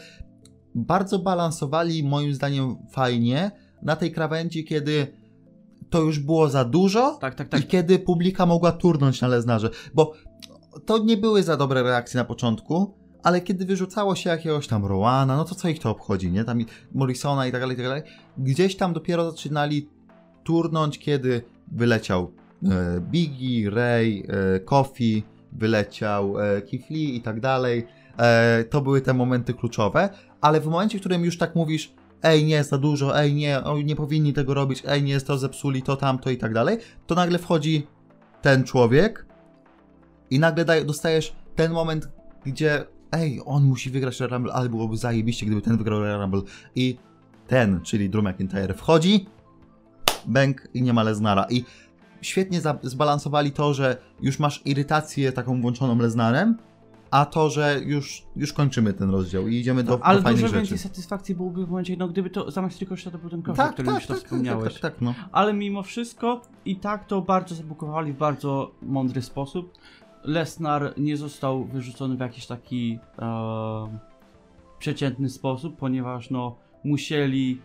Speaker 1: bardzo balansowali moim zdaniem fajnie na tej krawędzi, kiedy to już było za dużo
Speaker 2: Tak, tak, tak.
Speaker 1: i kiedy publika mogła turnąć na Leznarze, bo to nie były za dobre reakcje na początku, ale kiedy wyrzucało się jakiegoś tam Rowana, no to co ich to obchodzi, nie? Tam Morrisona i tak dalej, i tak dalej. Gdzieś tam dopiero zaczynali turnąć, kiedy wyleciał e, Biggie, Ray, e, Kofi, wyleciał Keith Lee i tak dalej. E, to były te momenty kluczowe, ale w momencie, w którym już tak mówisz, ej, nie, za dużo, ej, nie, o, nie powinni tego robić, ej, nie, to zepsuli, to tamto i tak dalej, to nagle wchodzi ten człowiek i nagle daj, dostajesz ten moment, gdzie ej, on musi wygrać Royal Rumble, ale byłoby zajebiście, gdyby ten wygrał Royal Rumble. I ten, czyli Drew McIntyre, wchodzi, bęk i nie ma. I świetnie zbalansowali to, że już masz irytację taką włączoną Leznarem, a to, że już, już kończymy ten rozdział i idziemy do,
Speaker 2: Ale
Speaker 1: do fajnych
Speaker 2: dużo
Speaker 1: rzeczy.
Speaker 2: więcej satysfakcji byłoby w momencie, no gdyby to zamiast tylko to był ten kofi, o
Speaker 1: tak,
Speaker 2: którym
Speaker 1: tak,
Speaker 2: już
Speaker 1: tak, tak,
Speaker 2: wspomniałeś.
Speaker 1: tak, tak, tak, no.
Speaker 2: Ale mimo wszystko i tak to bardzo zabukowali w bardzo mądry sposób. Lesnar nie został wyrzucony w jakiś taki e, przeciętny sposób, ponieważ no musieli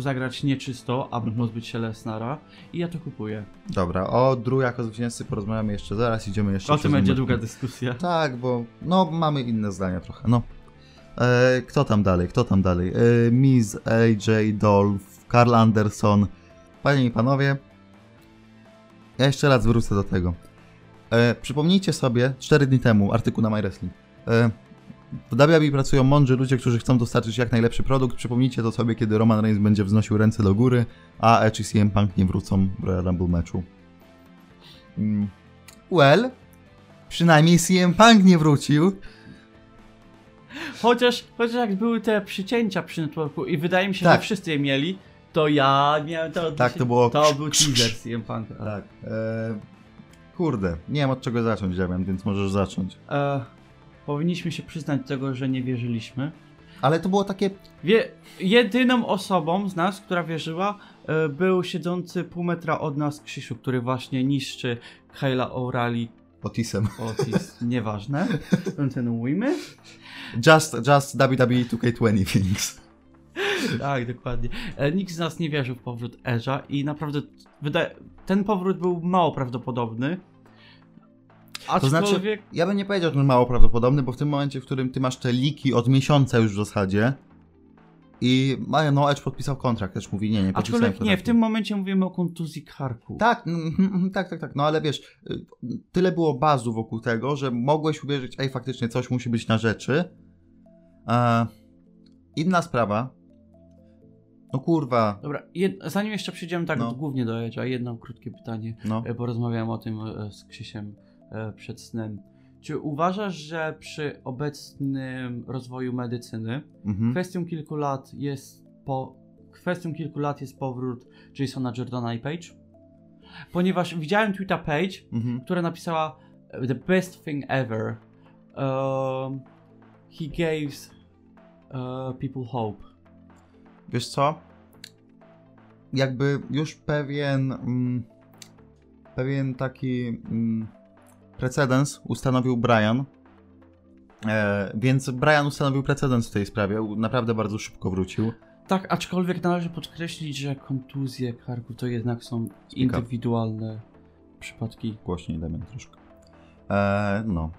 Speaker 2: zagrać nieczysto, aby pozbyć się Lesnara i ja to kupuję.
Speaker 1: Dobra, o Drew jako zwycięzcy porozmawiamy jeszcze zaraz, idziemy jeszcze
Speaker 2: O tym będzie długa dyskusja.
Speaker 1: Tak, bo no mamy inne zdania trochę, no. E, kto tam dalej, kto tam dalej? E, Miz, AJ, Dolph, Carl Anderson. Panie i panowie, ja jeszcze raz wrócę do tego. E, przypomnijcie sobie, 4 dni temu, artykuł na MyWrestling. E, w WWE pracują mądrzy ludzie, którzy chcą dostarczyć jak najlepszy produkt. Przypomnijcie to sobie, kiedy Roman Reigns będzie wznosił ręce do góry, a Edge i CM Punk nie wrócą w Royal Rumble meczu. Mm. Well, przynajmniej CM Punk nie wrócił.
Speaker 2: Chociaż, chociaż jak były te przycięcia przy networku i wydaje mi się,
Speaker 1: Tak.
Speaker 2: że wszyscy je mieli, to ja miałem to.
Speaker 1: Tak, to było-
Speaker 2: To był teaser CM Punk.
Speaker 1: Tak. E, kurde, nie wiem od czego zacząć, Damian, więc możesz zacząć.
Speaker 2: E, powinniśmy się przyznać do tego, że nie wierzyliśmy.
Speaker 1: Ale to było takie.
Speaker 2: Wie, jedyną osobą z nas, która wierzyła, e, był siedzący pół metra od nas Krzysiu, który właśnie niszczy Kyla O'Reilly.
Speaker 1: Otisem.
Speaker 2: Otis, nieważne. Kontynuujmy.
Speaker 1: Just, just WWE 2K20 things.
Speaker 2: Tak, dokładnie. E, Nikt z nas nie wierzył w powrót Edge'a i naprawdę wydaje, ten powrót był mało prawdopodobny.
Speaker 1: To znaczy,
Speaker 2: Aczkolwiek,
Speaker 1: ja bym nie powiedział, że mało prawdopodobny, bo w tym momencie, w którym ty masz te liki od miesiąca już w zasadzie i mają, no Edge podpisał kontrakt, też mówi, nie, nie podpisałem
Speaker 2: aczkolwiek nie, w tym momencie mówimy o kontuzji karku.
Speaker 1: Tak, mm, mm, tak, tak, tak, no ale wiesz, y, tyle było bazu wokół tego, że mogłeś uwierzyć, ej, faktycznie coś musi być na rzeczy. E, inna sprawa, no kurwa,
Speaker 2: Dobra, jed, zanim jeszcze przejdziemy tak
Speaker 1: No.
Speaker 2: głównie do Edge'a, jedno krótkie pytanie.
Speaker 1: no.
Speaker 2: E, Porozmawiałem o tym e, z Krzysiem przed snem. Czy uważasz, że przy obecnym rozwoju medycyny
Speaker 1: Mhm.
Speaker 2: kwestią kilku lat jest po kwestią kilku lat jest powrót Jasona Jordana i Page? Ponieważ widziałem tweeta Page,
Speaker 1: Mhm.
Speaker 2: która napisała e, The best thing ever. Um, he gives uh, people hope.
Speaker 1: Wiesz co? Jakby już pewien mm, pewien taki mm, precedens ustanowił Brian. E, więc Brian ustanowił precedens w tej sprawie. Naprawdę bardzo szybko wrócił.
Speaker 2: Tak, aczkolwiek należy podkreślić, że kontuzje karku to jednak są
Speaker 1: up.
Speaker 2: indywidualne przypadki.
Speaker 1: Głośniej Damian troszkę. E, no.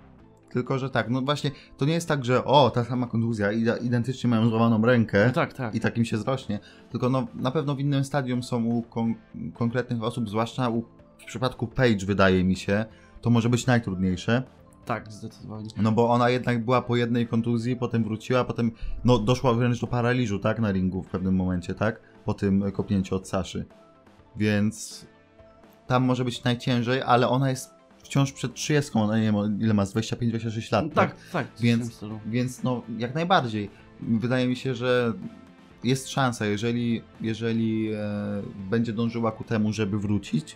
Speaker 1: Tylko, że tak, no właśnie, to nie jest tak, że o, ta sama kontuzja, ide- identycznie mają złamaną rękę.
Speaker 2: No tak, tak.
Speaker 1: i takim się zrośnie. Tylko no, na pewno w innym stadium są u kon- konkretnych osób, zwłaszcza u, w przypadku Paige, wydaje mi się, to może być najtrudniejsze.
Speaker 2: Tak, zdecydowanie.
Speaker 1: No bo ona jednak była po jednej kontuzji, potem wróciła, potem no doszła wręcz do paraliżu, tak, na ringu w pewnym momencie, tak? Po tym kopnięciu od Saszy. Więc tam może być najciężej, ale ona jest wciąż przed 30, ona nie wiem ile ma, z 25-26 lat, tak?
Speaker 2: tak, tak. w
Speaker 1: Więc-. Więc no, jak najbardziej. Wydaje mi się, że jest szansa, jeżeli, jeżeli e, będzie dążyła ku temu, żeby wrócić,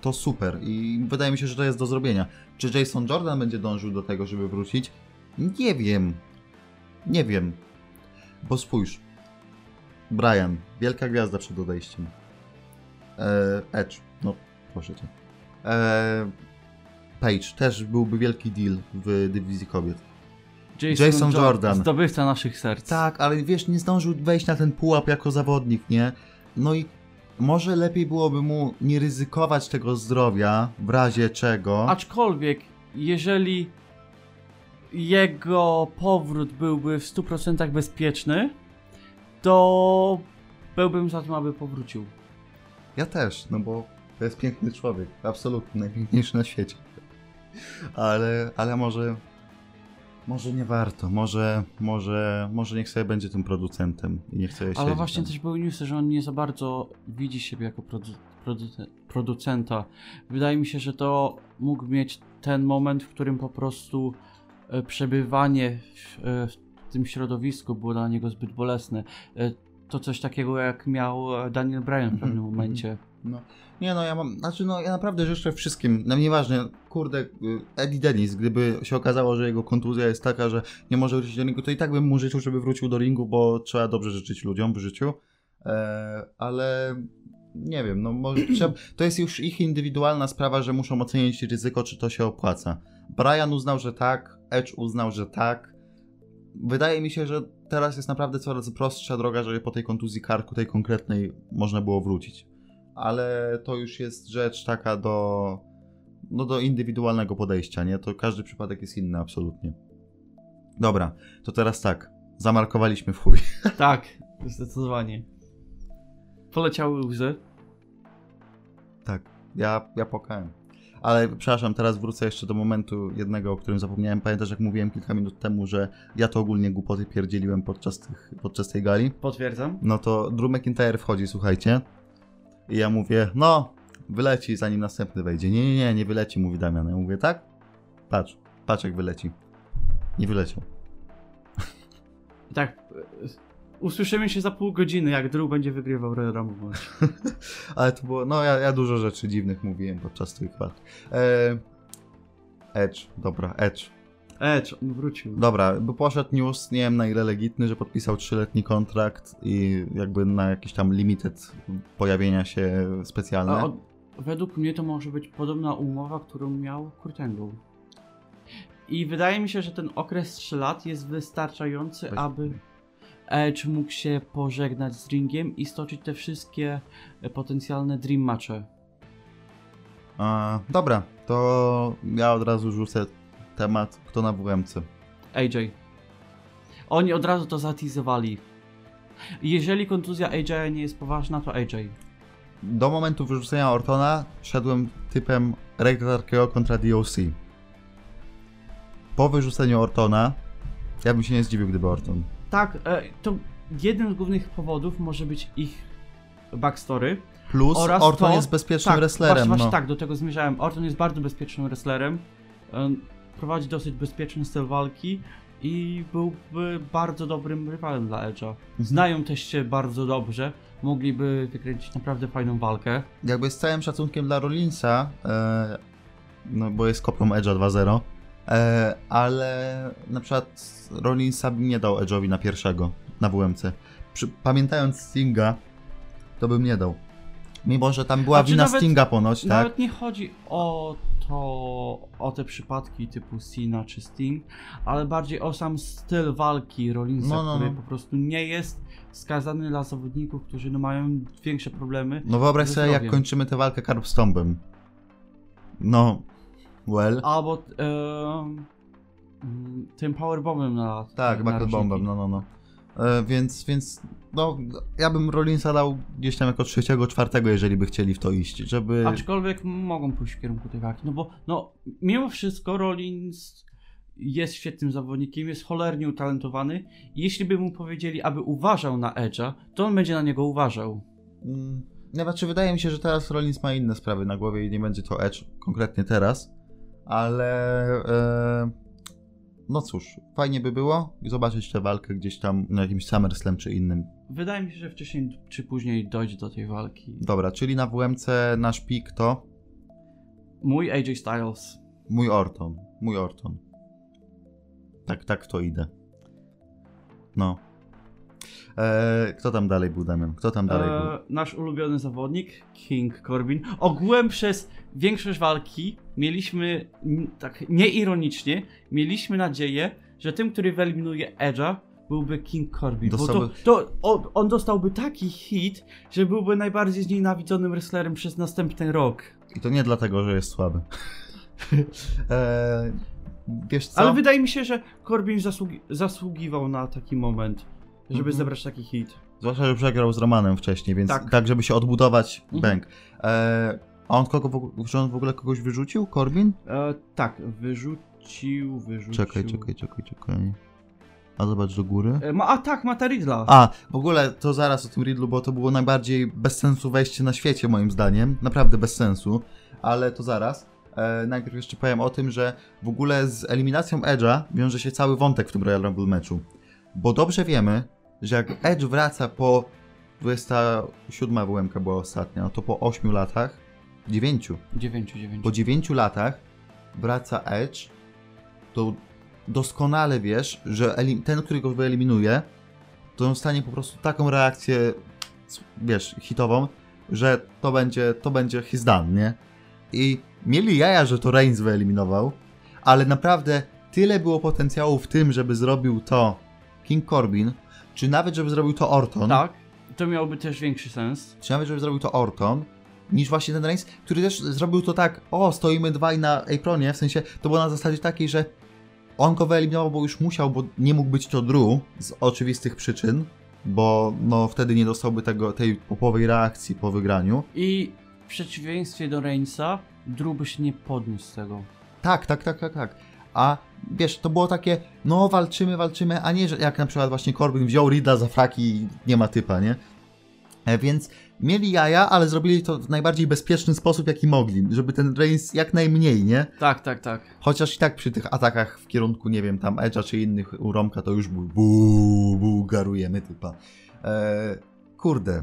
Speaker 1: to super. I wydaje mi się, że to jest do zrobienia. Czy Jason Jordan będzie dążył do tego, żeby wrócić? Nie wiem. Nie wiem. Bo spójrz. Brian, wielka gwiazda przed odejściem. E, Edge, no proszę cię. E, Page, też byłby wielki deal w dywizji kobiet. Jason
Speaker 2: Jo-
Speaker 1: Jordan.
Speaker 2: Zdobywca naszych serc.
Speaker 1: Tak, ale wiesz, nie zdążył wejść na ten pułap jako zawodnik, nie? No i może lepiej byłoby mu nie ryzykować tego zdrowia, w razie czego.
Speaker 2: Aczkolwiek, jeżeli jego powrót byłby w 100% bezpieczny, to byłbym za tym, aby powrócił.
Speaker 1: Ja też, no bo to jest piękny człowiek, absolutnie najpiękniejszy na świecie. Ale, ale może, może nie warto, może, może, może niech sobie będzie tym producentem i niech sobie
Speaker 2: Ale właśnie
Speaker 1: tam.
Speaker 2: też były newsy, że on nie za bardzo widzi siebie jako produ produ producenta. Wydaje mi się, że to mógł mieć ten moment, w którym po prostu e, przebywanie w, e, w tym środowisku było dla niego zbyt bolesne. E, to coś takiego jak miał Daniel Bryan w
Speaker 1: Mhm,
Speaker 2: pewnym
Speaker 1: mhm.
Speaker 2: momencie.
Speaker 1: No. Nie no, ja mam, znaczy no ja naprawdę życzę wszystkim, no nieważne, kurde, y, Eddie Dennis, gdyby się okazało, że jego kontuzja jest taka, że nie może wrócić do ringu, to i tak bym mu życzył, żeby wrócił do ringu, bo trzeba dobrze życzyć ludziom w życiu, e, ale nie wiem, no może trzeba, to jest już ich indywidualna sprawa, że muszą ocenić ryzyko, czy to się opłaca. Brian uznał, że tak, Edge uznał, że tak. Wydaje mi się, że teraz jest naprawdę coraz prostsza droga, żeby po tej kontuzji karku, tej konkretnej, można było wrócić ale to już jest rzecz taka do, no do indywidualnego podejścia, nie? To każdy przypadek jest inny absolutnie. Dobra, to teraz tak, zamarkowaliśmy w chuj.
Speaker 2: Tak, zdecydowanie. Poleciały łzy.
Speaker 1: Tak, ja, ja pokałem. Ale przepraszam, teraz wrócę jeszcze do momentu jednego, o którym zapomniałem. Pamiętasz, jak mówiłem kilka minut temu, że ja to ogólnie głupoty pierdzieliłem podczas, tych, podczas tej gali?
Speaker 2: Potwierdzam.
Speaker 1: No to Drew McIntyre wchodzi, słuchajcie. I ja mówię, no, wyleci zanim następny wejdzie. Nie, nie, nie, nie wyleci, mówi Damian. Ja mówię, tak? Patrz, patrz jak wyleci. Nie wyleciał.
Speaker 2: Tak, e, usłyszymy się za pół godziny, jak Drew będzie wygrywał Royal Rumble.
Speaker 1: Ale to było, no ja, ja dużo rzeczy dziwnych mówiłem podczas tych walk. E, Edge, dobra, Edge.
Speaker 2: Edge, on wrócił.
Speaker 1: Dobra, bo poszedł news, nie wiem na ile legitny, że podpisał trzyletni kontrakt i jakby na jakiś tam limited pojawienia się specjalne.
Speaker 2: A od, według mnie to może być podobna umowa, którą miał Kurt Angle. I wydaje mi się, że ten okres 3 lat jest wystarczający, aby Edge mógł się pożegnać z ringiem i stoczyć te wszystkie potencjalne dream matche.
Speaker 1: A, dobra, to ja od razu rzucę temat, kto na WMC.
Speaker 2: AJ. Oni od razu to zatizowali. Jeżeli kontuzja AJ nie jest poważna, to AJ.
Speaker 1: Do momentu wyrzucenia Ortona szedłem typem Ray Darkego kontra DOC. Po wyrzuceniu Ortona, ja bym się nie zdziwił, gdyby Orton.
Speaker 2: Tak, e, to jeden z głównych powodów może być ich backstory.
Speaker 1: Plus
Speaker 2: Oraz
Speaker 1: Orton
Speaker 2: to-
Speaker 1: jest bezpiecznym
Speaker 2: tak,
Speaker 1: wrestlerem.
Speaker 2: Właśnie, właśnie
Speaker 1: no.
Speaker 2: tak, do tego zmierzałem. Orton jest bardzo bezpiecznym wrestlerem. Prowadzi dosyć bezpieczny styl walki i byłby bardzo dobrym rywalem dla Edge'a.
Speaker 1: Mhm.
Speaker 2: Znają też się bardzo dobrze. Mogliby wykręcić naprawdę fajną walkę.
Speaker 1: Jakby z całym szacunkiem dla Rollinsa, e, no bo jest kopią Edge'a 2-0, e, ale na przykład Rollinsa bym nie dał Edge'owi na pierwszego, na WMC. Przy, pamiętając Stinga, to bym nie dał. Mimo, że tam była
Speaker 2: Znaczy
Speaker 1: wina
Speaker 2: nawet-
Speaker 1: Stinga ponoć, tak?
Speaker 2: Nawet nie chodzi o to, o te przypadki typu Cena czy Sting, ale bardziej o sam styl walki Rollinsa,
Speaker 1: No, no,
Speaker 2: który
Speaker 1: no.
Speaker 2: po prostu nie jest skazany dla zawodników, którzy no, mają większe problemy.
Speaker 1: No wyobraź sobie, jak kończymy tę walkę Carb-Stompem. No, well.
Speaker 2: Albo mm, tym powerbombem na
Speaker 1: Tak,
Speaker 2: na.
Speaker 1: Bombem, no, no, no. E, więc, więc no, ja bym Rollinsa dał gdzieś tam jako trzeciego, czwartego, jeżeli by chcieli w to iść, żeby...
Speaker 2: Aczkolwiek mogą pójść w kierunku tej walki, no bo no, mimo wszystko Rollins jest świetnym zawodnikiem, jest cholernie utalentowany i jeśli by mu powiedzieli, aby uważał na Edge'a, to on będzie na niego uważał.
Speaker 1: Mm, Nawet czy wydaje mi się, że teraz Rollins ma inne sprawy na głowie i nie będzie to Edge konkretnie teraz, ale e, no cóż, fajnie by było zobaczyć tę walkę gdzieś tam na jakimś SummerSlam czy innym.
Speaker 2: Wydaje mi się, że wcześniej czy później dojdzie do tej walki.
Speaker 1: Dobra, czyli na WMC nasz pik to
Speaker 2: Mój AJ Styles.
Speaker 1: mój Orton, mój Orton. Tak, tak to idę. No. E, kto tam dalej był, Damian? Kto tam dalej był?
Speaker 2: E, nasz ulubiony zawodnik, King Corbin. Ogółem przez większość walki mieliśmy, tak nieironicznie, mieliśmy nadzieję, że tym, który wyeliminuje Edge'a, byłby King Corbin. Bo to,
Speaker 1: Dostałby-
Speaker 2: to on, on dostałby taki hit, że byłby najbardziej znienawidzonym wrestlerem przez następny rok.
Speaker 1: I to nie dlatego, że jest słaby. e, wiesz co?
Speaker 2: Ale wydaje mi się, że Corbin zasługi- zasługiwał na taki moment, żeby
Speaker 1: Mhm.
Speaker 2: zebrać taki hit.
Speaker 1: Zwłaszcza, że przegrał z Romanem wcześniej, więc tak,
Speaker 2: Tak.
Speaker 1: żeby się odbudować,
Speaker 2: Mhm.
Speaker 1: bęk. E, a on kogo, czy on w ogóle kogoś wyrzucił? Corbin?
Speaker 2: E, tak, wyrzucił, wyrzucił.
Speaker 1: Czekaj, czekaj, czekaj, czekaj. A zobacz do góry.
Speaker 2: E, ma, a tak, Mata Riddla.
Speaker 1: A, w ogóle to zaraz o tym Riddlu, bo to było najbardziej bez sensu wejście na świecie moim zdaniem. Naprawdę bez sensu, ale to zaraz. E, najpierw jeszcze powiem o tym, że w ogóle z eliminacją Edge'a wiąże się cały wątek w tym Royal Rumble meczu. Bo dobrze wiemy, że jak Edge wraca po 27 WMK była ostatnia, no to po 8 latach, 9,
Speaker 2: 9, 9.
Speaker 1: po 9 latach wraca Edge, to doskonale wiesz, że ten, który go wyeliminuje, to on stanie po prostu taką reakcję, wiesz, hitową, że to będzie, to będzie his done, nie? I mieli jaja, że to Reigns wyeliminował, ale naprawdę tyle było potencjału w tym, żeby zrobił to King Corbin, czy nawet żeby zrobił to Orton,
Speaker 2: Tak, to miałoby też większy sens.
Speaker 1: czy nawet żeby zrobił to Orton, niż właśnie ten Reigns, który też zrobił to tak, o, stoimy dwaj na apronie, w sensie to było na zasadzie takiej, że on go wyeliminował, bo już musiał, bo nie mógł być to Drew z oczywistych przyczyn, bo no wtedy nie dostałby tego, tej popowej reakcji po wygraniu.
Speaker 2: I w przeciwieństwie do Reignsa, Drew by się nie podniósł z tego.
Speaker 1: Tak, tak, tak, tak, tak. A wiesz, to było takie, no walczymy, walczymy, a nie, że jak na przykład właśnie Corbin wziął Rida za fraki i nie ma typa, nie? E, Więc mieli jaja, ale zrobili to w najbardziej bezpieczny sposób, jaki mogli, żeby ten Reigns jak najmniej, nie?
Speaker 2: Tak, tak, tak.
Speaker 1: Chociaż i tak przy tych atakach w kierunku, nie wiem, tam Edge'a czy innych u Romka to już był buu, buu, garujemy typa. E, kurde,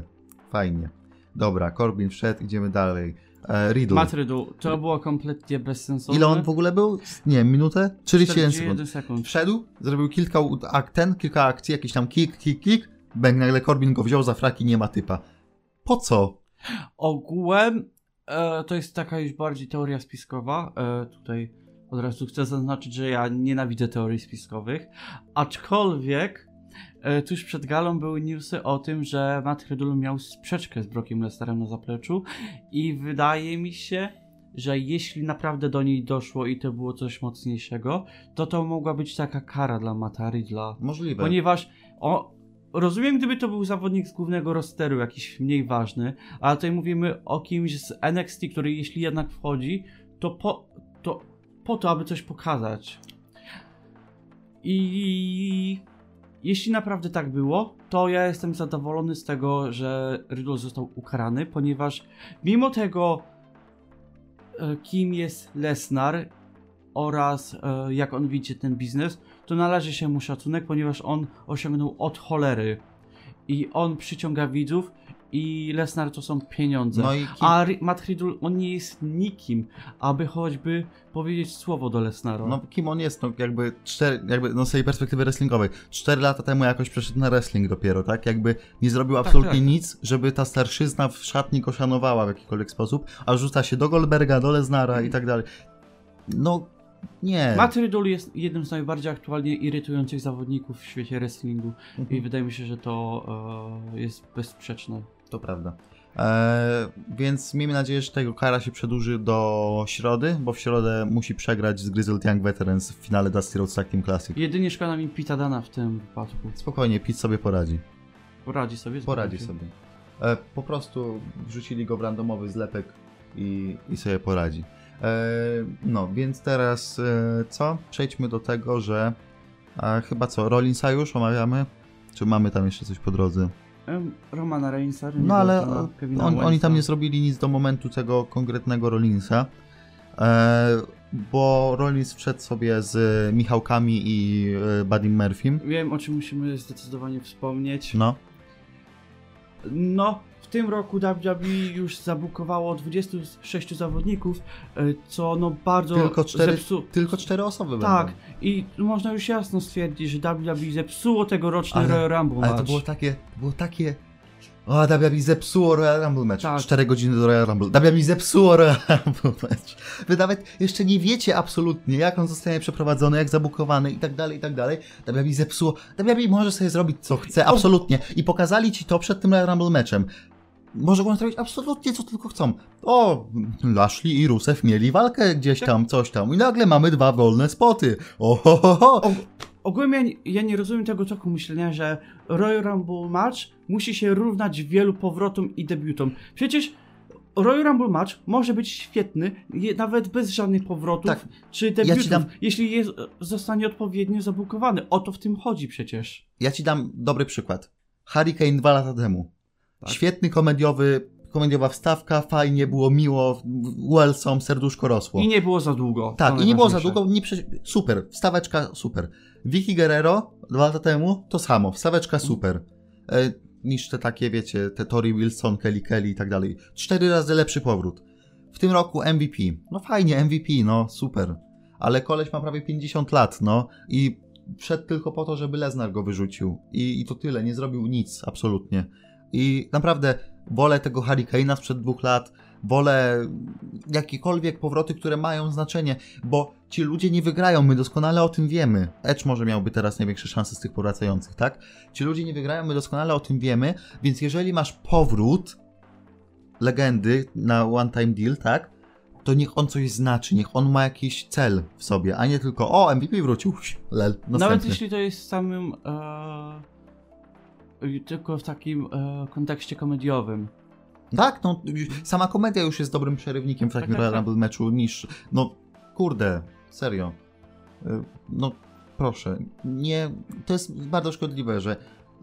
Speaker 1: fajnie. Dobra, Corbin wszedł, idziemy dalej. E, Riddle.
Speaker 2: Matt Riddle, to było kompletnie bezsensowne.
Speaker 1: Ile on w ogóle był? Nie wiem, minutę? 41 sekund.
Speaker 2: 41 sekund.
Speaker 1: Wszedł, zrobił kilka u- ak ten, kilka akcji, jakiś tam kick, kick, kick, bang, nagle Corbin go wziął za fraki, nie ma typa. Po co?
Speaker 2: Ogółem e, to jest taka już bardziej teoria spiskowa. E, tutaj od razu chcę zaznaczyć, że ja nienawidzę teorii spiskowych. Aczkolwiek tuż przed galą były newsy o tym, że Matt Riddle miał sprzeczkę z Brockiem Lesnarem na zapleczu i wydaje mi się, że jeśli naprawdę do niej doszło i to było coś mocniejszego, to to mogła być taka kara dla Matta Riddla.
Speaker 1: Możliwe.
Speaker 2: Ponieważ o, rozumiem, gdyby to był zawodnik z głównego rosteru, jakiś mniej ważny, ale tutaj mówimy o kimś z NXT, który jeśli jednak wchodzi, to po to, po to aby coś pokazać. I jeśli naprawdę tak było, to ja jestem zadowolony z tego, że Riddle został ukarany, ponieważ mimo tego, e, kim jest Lesnar oraz e, jak on widzi ten biznes, to należy się mu szacunek, ponieważ on osiągnął od cholery. I on przyciąga widzów i Lesnar to są pieniądze.
Speaker 1: No i kim,
Speaker 2: A Matt Riddle, on nie jest nikim, aby choćby powiedzieć słowo do Lesnara.
Speaker 1: no, kim on jest? No jakby, cztery, jakby no z tej perspektywy wrestlingowej. Cztery lata temu jakoś przeszedł na wrestling dopiero, tak? Jakby nie zrobił absolutnie
Speaker 2: tak.
Speaker 1: nic, żeby ta starszyzna w szatni go szanowała w jakikolwiek sposób, a rzuca się do Goldberga, do Lesnara i tak dalej. No, nie.
Speaker 2: Matt Riddle jest jednym z najbardziej aktualnie irytujących zawodników w świecie wrestlingu i
Speaker 1: Mhm.
Speaker 2: wydaje mi się, że to e, jest bezsprzeczne.
Speaker 1: To prawda. E, więc miejmy nadzieję, że tego kara się przedłuży do środy, bo w środę musi przegrać z Grizzled Young Veterans w finale Dusty Road Tag Team Classic.
Speaker 2: Jedynie szkoda mi Pita Dana w tym wypadku.
Speaker 1: Spokojnie, Pete sobie poradzi.
Speaker 2: Poradzi sobie.
Speaker 1: Poradzi sobie. E, po prostu wrzucili go w randomowy zlepek i, i sobie poradzi. E, no, więc teraz e, co? Przejdźmy do tego, że chyba co, Rollinsa już omawiamy? Czy mamy tam jeszcze coś po drodze?
Speaker 2: Romana Reinsa.
Speaker 1: No ale on, oni tam nie zrobili nic do momentu tego konkretnego Rollinsa, e, bo Rollins wszedł sobie z Michałkami i e, Buddy Murphym.
Speaker 2: Wiem, o czym musimy zdecydowanie wspomnieć.
Speaker 1: No,
Speaker 2: No, w tym roku WWE już zabukowało 26 zawodników, e, co no bardzo
Speaker 1: tylko cztery,
Speaker 2: zepsu...
Speaker 1: tylko cztery osoby
Speaker 2: Tak,
Speaker 1: będą.
Speaker 2: i można już jasno stwierdzić, że WWE zepsuło tegoroczny
Speaker 1: Ale-
Speaker 2: Royal Rumble
Speaker 1: Ale
Speaker 2: match.
Speaker 1: to było takie, było takie... O, WWE zepsuło Royal Rumble match.
Speaker 2: Tak.
Speaker 1: 4 godziny do Royal Rumble. WWE zepsuło Royal Rumble match. Wy nawet jeszcze nie wiecie absolutnie, jak on zostanie przeprowadzony, jak zabukowany i tak dalej, i tak dalej. WWE zepsuło. WWE może sobie zrobić co chce, absolutnie. I pokazali ci to przed tym Royal Rumble matchem. Może go zrobić absolutnie co tylko chcą. O, Lashley i Rusev mieli walkę gdzieś
Speaker 2: Tak.
Speaker 1: tam, coś tam. I nagle mamy dwa wolne spoty. O, ho, ho, ho.
Speaker 2: O, ogólnie ja nie rozumiem tego toku myślenia, że Royal Rumble match musi się równać wielu powrotom i debiutom. Przecież Royal Rumble match może być świetny, je, nawet bez żadnych powrotów
Speaker 1: Tak.
Speaker 2: czy debiutów,
Speaker 1: dam-
Speaker 2: jeśli jest, zostanie odpowiednio zabukowany. O to w tym chodzi przecież.
Speaker 1: Ja ci dam dobry przykład. Hurricane dwa lata temu.
Speaker 2: Tak.
Speaker 1: Świetny komediowy, komediowa wstawka, fajnie, było miło, Wellsom, serduszko rosło.
Speaker 2: I nie było za długo.
Speaker 1: tak, i nie było za długo, nie prze... super, wstaweczka super. Vicky Guerrero dwa lata temu, to samo, wstaweczka super. E, niż te takie, wiecie, te Tori Wilson, Kelly Kelly i tak dalej. Cztery razy lepszy powrót. W tym roku MVP. No fajnie, MVP, no super. Ale koleś ma prawie 50 lat, no i wszedł tylko po to, żeby Lesnar go wyrzucił. I, I to tyle, nie zrobił nic, absolutnie. I naprawdę wolę tego Hurricane'a sprzed dwóch lat, wolę jakiekolwiek powroty, które mają znaczenie, bo ci ludzie nie wygrają, my doskonale o tym wiemy. Edge może miałby teraz największe szanse z tych powracających, tak? Ci ludzie nie wygrają, my doskonale o tym wiemy, więc jeżeli masz powrót legendy na one time deal, tak? To niech on coś znaczy, niech on ma jakiś cel w sobie, a nie tylko o, MVP wrócił, lel, następny.
Speaker 2: Nawet jeśli to jest samym. E, tylko w takim e, kontekście komediowym.
Speaker 1: Tak, no sama komedia już jest dobrym przerywnikiem w takim
Speaker 2: tak, tak.
Speaker 1: Rumble meczu niż, no kurde, serio. Y, No proszę, nie, to jest bardzo szkodliwe, że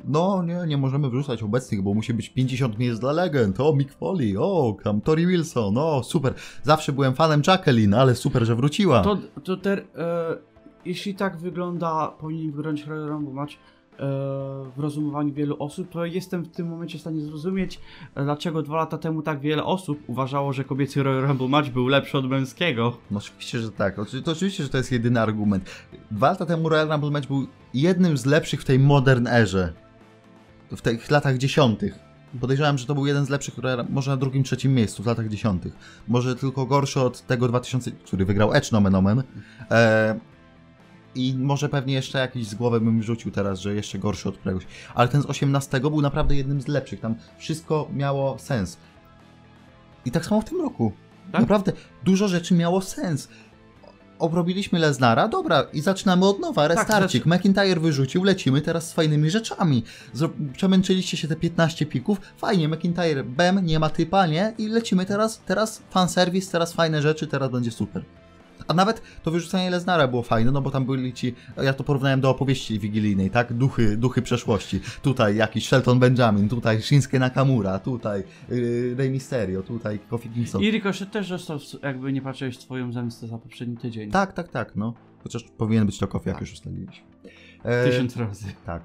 Speaker 1: no nie, nie możemy wrzucać obecnych, bo musi być 50 miejsc dla legend, o Mick Foley, o tam Tori Wilson, o super. Zawsze byłem fanem Jacqueline, ale super, że wróciła.
Speaker 2: To, to ter, e, jeśli tak wygląda, powinien wyglądać Royal Rumble match e, w rozumowaniu wielu osób, to jestem w tym momencie w stanie zrozumieć, e, dlaczego dwa lata temu tak wiele osób uważało, że kobiecy Royal Rumble match był lepszy od męskiego.
Speaker 1: No oczywiście, że tak. To oczywiście, że to jest jedyny argument. Dwa lata temu Royal Rumble match był jednym z lepszych w tej modern erze. W tych latach dziesiątych. Podejrzewam, że to był jeden z lepszych, może na drugim, trzecim miejscu w latach dziesiątych. Może tylko gorszy od tego 2000, który wygrał Edge nomen omen. E, I może pewnie jeszcze jakiś z głowy bym wrzucił teraz, że jeszcze gorszy od któregoś. Ale ten z 18 był naprawdę jednym z lepszych. Tam wszystko miało sens. I tak samo w tym roku.
Speaker 2: Tak?
Speaker 1: Naprawdę dużo rzeczy miało sens. Obrobiliśmy Leznara, dobra, i zaczynamy od nowa, restarcik.
Speaker 2: zaczy-
Speaker 1: McIntyre wyrzucił, lecimy teraz z fajnymi rzeczami. Zro- przemęczyliście się te 15 pików, fajnie, McIntyre, bem, nie ma typa, nie? I lecimy teraz, teraz fanserwis, teraz fajne rzeczy, teraz będzie super. A nawet to wyrzucenie Leznara było fajne, no bo tam byli ci, ja to porównałem do opowieści wigilijnej, tak? Duchy, duchy przeszłości. Tutaj jakiś Shelton Benjamin, tutaj Shinsuke Nakamura, tutaj yy, Rey Mysterio, tutaj Kofi Kingston.
Speaker 2: I Ricochet też został, jakby nie patrzeć, swoją zemstę za poprzedni tydzień.
Speaker 1: Tak, tak, tak, no. Chociaż powinien być to Kofi, jak
Speaker 2: Tak.
Speaker 1: już ustaliliśmy. E,
Speaker 2: Tysiąc razy.
Speaker 1: Tak,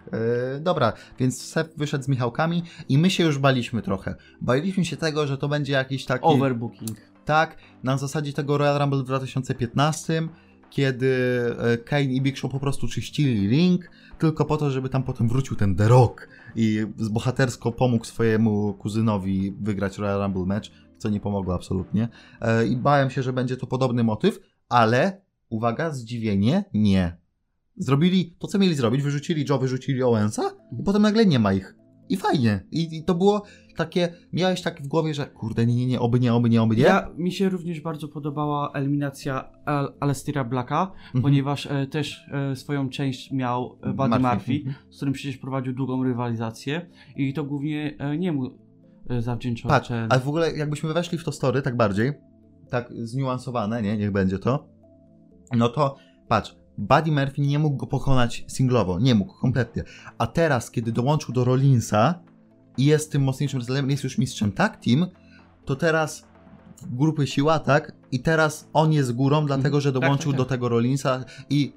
Speaker 1: e, dobra, więc Seth wyszedł z Michałkami i my się już baliśmy trochę. Baliśmy się tego, że to będzie jakiś taki...
Speaker 2: Overbooking.
Speaker 1: Tak, na zasadzie tego Royal Rumble w 2015, kiedy e, Kane i Big Show po prostu czyścili ring, tylko po to, żeby tam potem wrócił ten The Rock i bohatersko pomógł swojemu kuzynowi wygrać Royal Rumble match, co nie pomogło absolutnie. E, I bałem się, że będzie to podobny motyw, ale uwaga, zdziwienie, nie. Zrobili to, co mieli zrobić, wyrzucili Joe, wyrzucili Owensa i potem nagle nie ma ich. I fajnie. I, i to było takie, miałeś tak w głowie, że kurde, nie, nie, nie, oby nie, oby nie, oby nie?
Speaker 2: Ja, mi się również bardzo podobała eliminacja Al Alestira Blacka,
Speaker 1: Mhm.
Speaker 2: ponieważ e, też e, swoją część miał e, Buddy
Speaker 1: Murphy,
Speaker 2: Murphy,
Speaker 1: mhm.
Speaker 2: z którym przecież prowadził długą rywalizację i to głównie e, niemu e, zawdzięczał
Speaker 1: Patrz,
Speaker 2: ten...
Speaker 1: ale w ogóle jakbyśmy weszli w to story tak bardziej, tak zniuansowane, nie, niech będzie to, no to patrz, Buddy Murphy nie mógł go pokonać singlowo, nie mógł, kompletnie. A teraz, kiedy dołączył do Rollinsa i jest tym mocniejszym wrestlerem, jest już mistrzem tag team, to teraz w grupy siła, tak? I teraz on jest górą, dlatego że
Speaker 2: tak,
Speaker 1: dołączył
Speaker 2: tak,
Speaker 1: do
Speaker 2: tak.
Speaker 1: tego Rollinsa i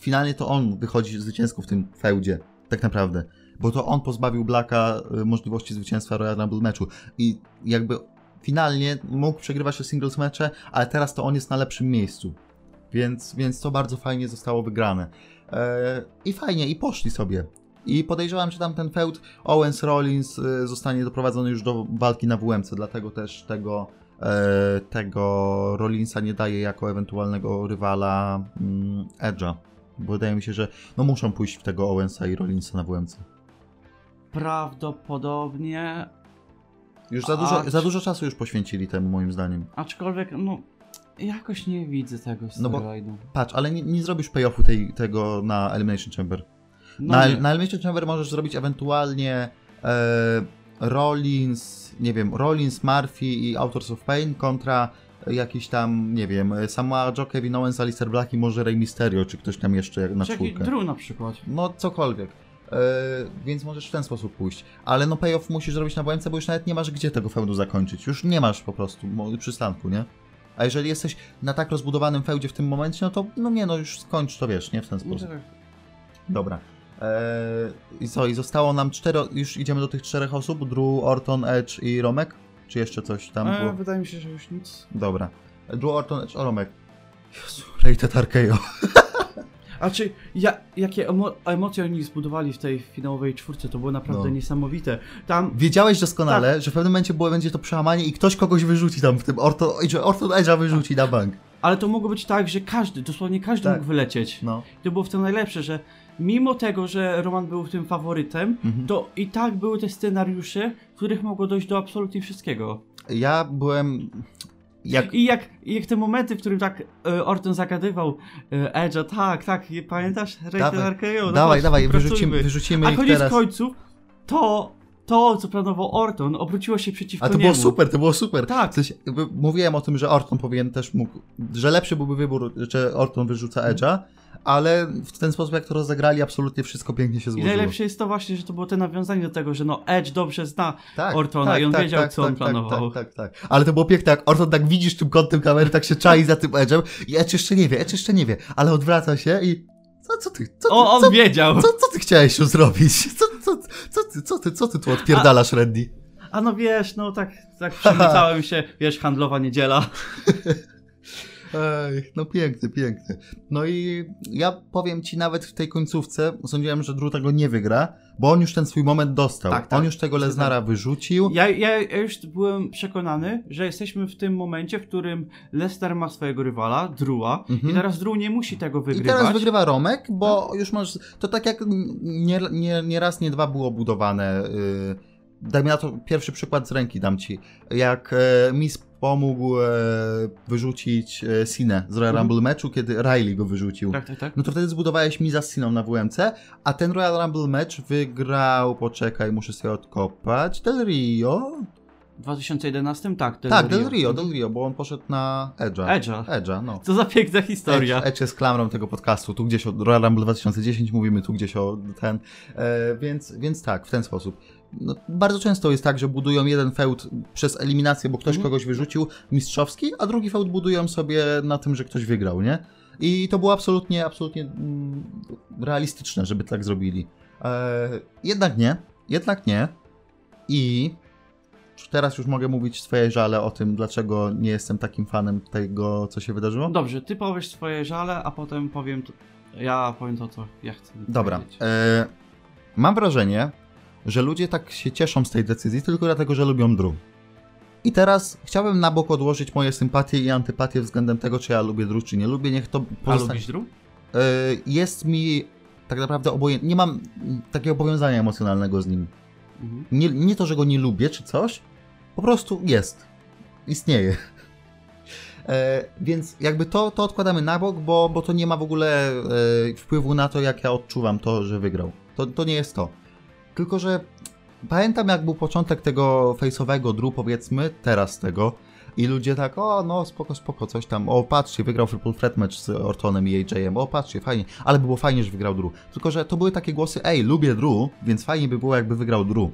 Speaker 1: finalnie to on wychodzi zwycięsko w tym feudzie, tak naprawdę. Bo to on pozbawił Blacka y, możliwości zwycięstwa Royal Rumble meczu. I jakby finalnie mógł przegrywać te singles mecze, ale teraz to on jest na lepszym miejscu. Więc, więc to bardzo fajnie zostało wygrane. E, I fajnie, i poszli sobie. I podejrzewam, że tam ten feud Owens-Rollins y, zostanie doprowadzony już do walki na WMC, dlatego też tego, e, tego Rollinsa nie daje jako ewentualnego rywala mm, Edge'a. Bo wydaje mi się, że no muszą pójść w tego Owensa i Rollinsa na WMC.
Speaker 2: Prawdopodobnie,
Speaker 1: Już za dużo, za dużo czasu już poświęcili temu, moim zdaniem.
Speaker 2: aczkolwiek, no, jakoś nie widzę tego
Speaker 1: No bo-. Patrz, ale nie, nie zrobisz payoffu tej, tego na Elimination Chamber.
Speaker 2: No,
Speaker 1: na,
Speaker 2: nie.
Speaker 1: na Elimination Chamber możesz zrobić ewentualnie e, Rollins, nie wiem, Rollins, Murphy i Authors of Pain kontra jakiś tam, nie wiem, Samoa Joe, Kevin Owens, Alistair Black i może Rey Mysterio, czy ktoś tam jeszcze jak na
Speaker 2: Czy
Speaker 1: czwórkę.
Speaker 2: Drew na przykład.
Speaker 1: No cokolwiek. E, więc możesz w ten sposób pójść. Ale no payoff musisz zrobić na WMC, bo już nawet nie masz gdzie tego feudu zakończyć. Już nie masz po prostu przystanku, nie? A jeżeli jesteś na tak rozbudowanym feudzie w tym momencie, no to no nie, no już skończ to, wiesz, nie? W ten sposób. Dobra. Eee, I co, i zostało nam cztero, już idziemy do tych czterech osób, Drew, Orton, Edge i Romek? Czy jeszcze coś tam
Speaker 2: E,
Speaker 1: było?
Speaker 2: wydaje mi się, że już nic.
Speaker 1: Dobra. Drew, Orton, Edge, Romek. Jezu, Rated RKO.
Speaker 2: A czy ja, jakie emo emocje oni zbudowali w tej finałowej czwórce, to było naprawdę
Speaker 1: No.
Speaker 2: niesamowite. Tam
Speaker 1: Wiedziałeś doskonale, że w pewnym momencie było, będzie to przełamanie i ktoś kogoś wyrzuci tam w tym, Orton, Edge, Orton Edge'a wyrzuci na bank.
Speaker 2: Ale to mogło być tak, że każdy, dosłownie każdy
Speaker 1: Tak.
Speaker 2: mógł wylecieć.
Speaker 1: No.
Speaker 2: To było w tym najlepsze, że mimo tego, że Roman był tym faworytem,
Speaker 1: Mhm.
Speaker 2: to i tak były te scenariusze, w których mogło dojść do absolutnie wszystkiego.
Speaker 1: Ja byłem... Jak...
Speaker 2: I jak, jak te momenty, w którym tak e, Orton zagadywał e, Edge'a, tak, tak, pamiętasz? Rated
Speaker 1: Dawaj,
Speaker 2: RKO, no
Speaker 1: dawaj, dawaj, wyrzucimy, wyrzucimy
Speaker 2: A
Speaker 1: ich
Speaker 2: koniec
Speaker 1: teraz.
Speaker 2: końców, to, to, co planował Orton, obróciło się przeciwko
Speaker 1: A to
Speaker 2: niemu.
Speaker 1: było super, to było super.
Speaker 2: Tak.
Speaker 1: W sensie, mówiłem o tym, że Orton powinien też mógł, że lepszy byłby wybór, że Orton wyrzuca Edge'a, ale w ten sposób jak to rozegrali, absolutnie wszystko pięknie się
Speaker 2: I
Speaker 1: złożyło.
Speaker 2: najlepsze jest to właśnie, że to było te nawiązanie do tego, że no Edge dobrze zna
Speaker 1: tak,
Speaker 2: Ortona i on wiedział, co on planował.
Speaker 1: Tak, tak, tak. Ale to było piękne, jak Orton tak widzisz tym kątem kamery, tak się czai za tym Edge'em i Edge jeszcze nie wie, Edge jeszcze nie wie, ale odwraca się i co, co ty, co ty,
Speaker 2: O, on
Speaker 1: co,
Speaker 2: wiedział!
Speaker 1: co, co ty chciałeś tu zrobić? Co, co, co, ty, co, ty, co ty tu odpierdalasz, Randy?
Speaker 2: A no wiesz, no tak, tak przemycałem się, wiesz, handlowa niedziela.
Speaker 1: Ej, no piękny, piękny. No i ja powiem ci nawet w tej końcówce, sądziłem, że Drew tego nie wygra, bo on już ten swój moment dostał.
Speaker 2: Tak, tak.
Speaker 1: On już tego Lesnara wyrzucił.
Speaker 2: Ja, ja, ja już byłem przekonany, że jesteśmy w tym momencie, w którym Lester ma swojego rywala, Drua,
Speaker 1: Mhm.
Speaker 2: i teraz Drew nie musi tego
Speaker 1: I
Speaker 2: wygrywać.
Speaker 1: teraz wygrywa Romek, bo już masz. To tak jak nie, nie, nie raz, nie dwa było budowane. Yy, daj mi na to pierwszy przykład z ręki dam ci. Jak e, Miss pomógł e, wyrzucić e, Sinę z Royal
Speaker 2: Mhm.
Speaker 1: Rumble meczu, kiedy Riley go wyrzucił.
Speaker 2: Tak, tak, tak.
Speaker 1: No to wtedy zbudowałeś Miza z Siną na WMC, a ten Royal Rumble mecz wygrał, poczekaj, muszę sobie odkopać, Del Rio?
Speaker 2: W 2011? Tak, Del
Speaker 1: tak,
Speaker 2: Rio.
Speaker 1: Del Rio, Del Rio, bo on poszedł na Edge'a.
Speaker 2: Edge'a.
Speaker 1: Edge'a, no.
Speaker 2: Co za piękna historia.
Speaker 1: Edge, Edge jest klamrą tego podcastu, tu gdzieś o Royal Rumble 2010 mówimy, tu gdzieś o ten, e, więc, więc tak, w ten sposób. No, bardzo często jest tak, że budują jeden feud przez eliminację, bo ktoś
Speaker 2: Mhm.
Speaker 1: kogoś wyrzucił, mistrzowski, a drugi feud budują sobie na tym, że ktoś wygrał, nie? I to było absolutnie, absolutnie mm, realistyczne, żeby tak zrobili. E, jednak nie, jednak nie. I teraz już mogę mówić swoje żale o tym, dlaczego nie jestem takim fanem tego, co się wydarzyło.
Speaker 2: Dobrze, ty powiesz swoje żale, a potem powiem, to, ja powiem to, co ja chcę
Speaker 1: Dobra. E, mam wrażenie, że ludzie tak się cieszą z tej decyzji tylko dlatego, że lubią Drew. I teraz chciałbym na bok odłożyć moje sympatie i antypatie względem tego, czy ja lubię Drew, czy nie lubię. Niech to
Speaker 2: A
Speaker 1: pozostanie.
Speaker 2: lubisz Drew?
Speaker 1: Jest mi tak naprawdę obojętnie. Nie mam takiego powiązania emocjonalnego z nim.
Speaker 2: Mhm.
Speaker 1: Nie, nie to, że go nie lubię czy coś, po prostu jest. Istnieje. E, więc jakby to, to odkładamy na bok, bo, bo to nie ma w ogóle e, wpływu na to, jak ja odczuwam to, że wygrał. To, to nie jest to. Tylko, że pamiętam, jak był początek tego face'owego dru, powiedzmy, teraz tego, i ludzie tak, o no spoko, spoko, coś tam, o patrzcie, wygrał Triple Threat match z Ortonem i AJ-em, o patrzcie, fajnie, ale było fajnie, że wygrał Drew. Tylko, że to były takie głosy, ej, lubię Drew, więc fajnie by było, jakby wygrał Drew.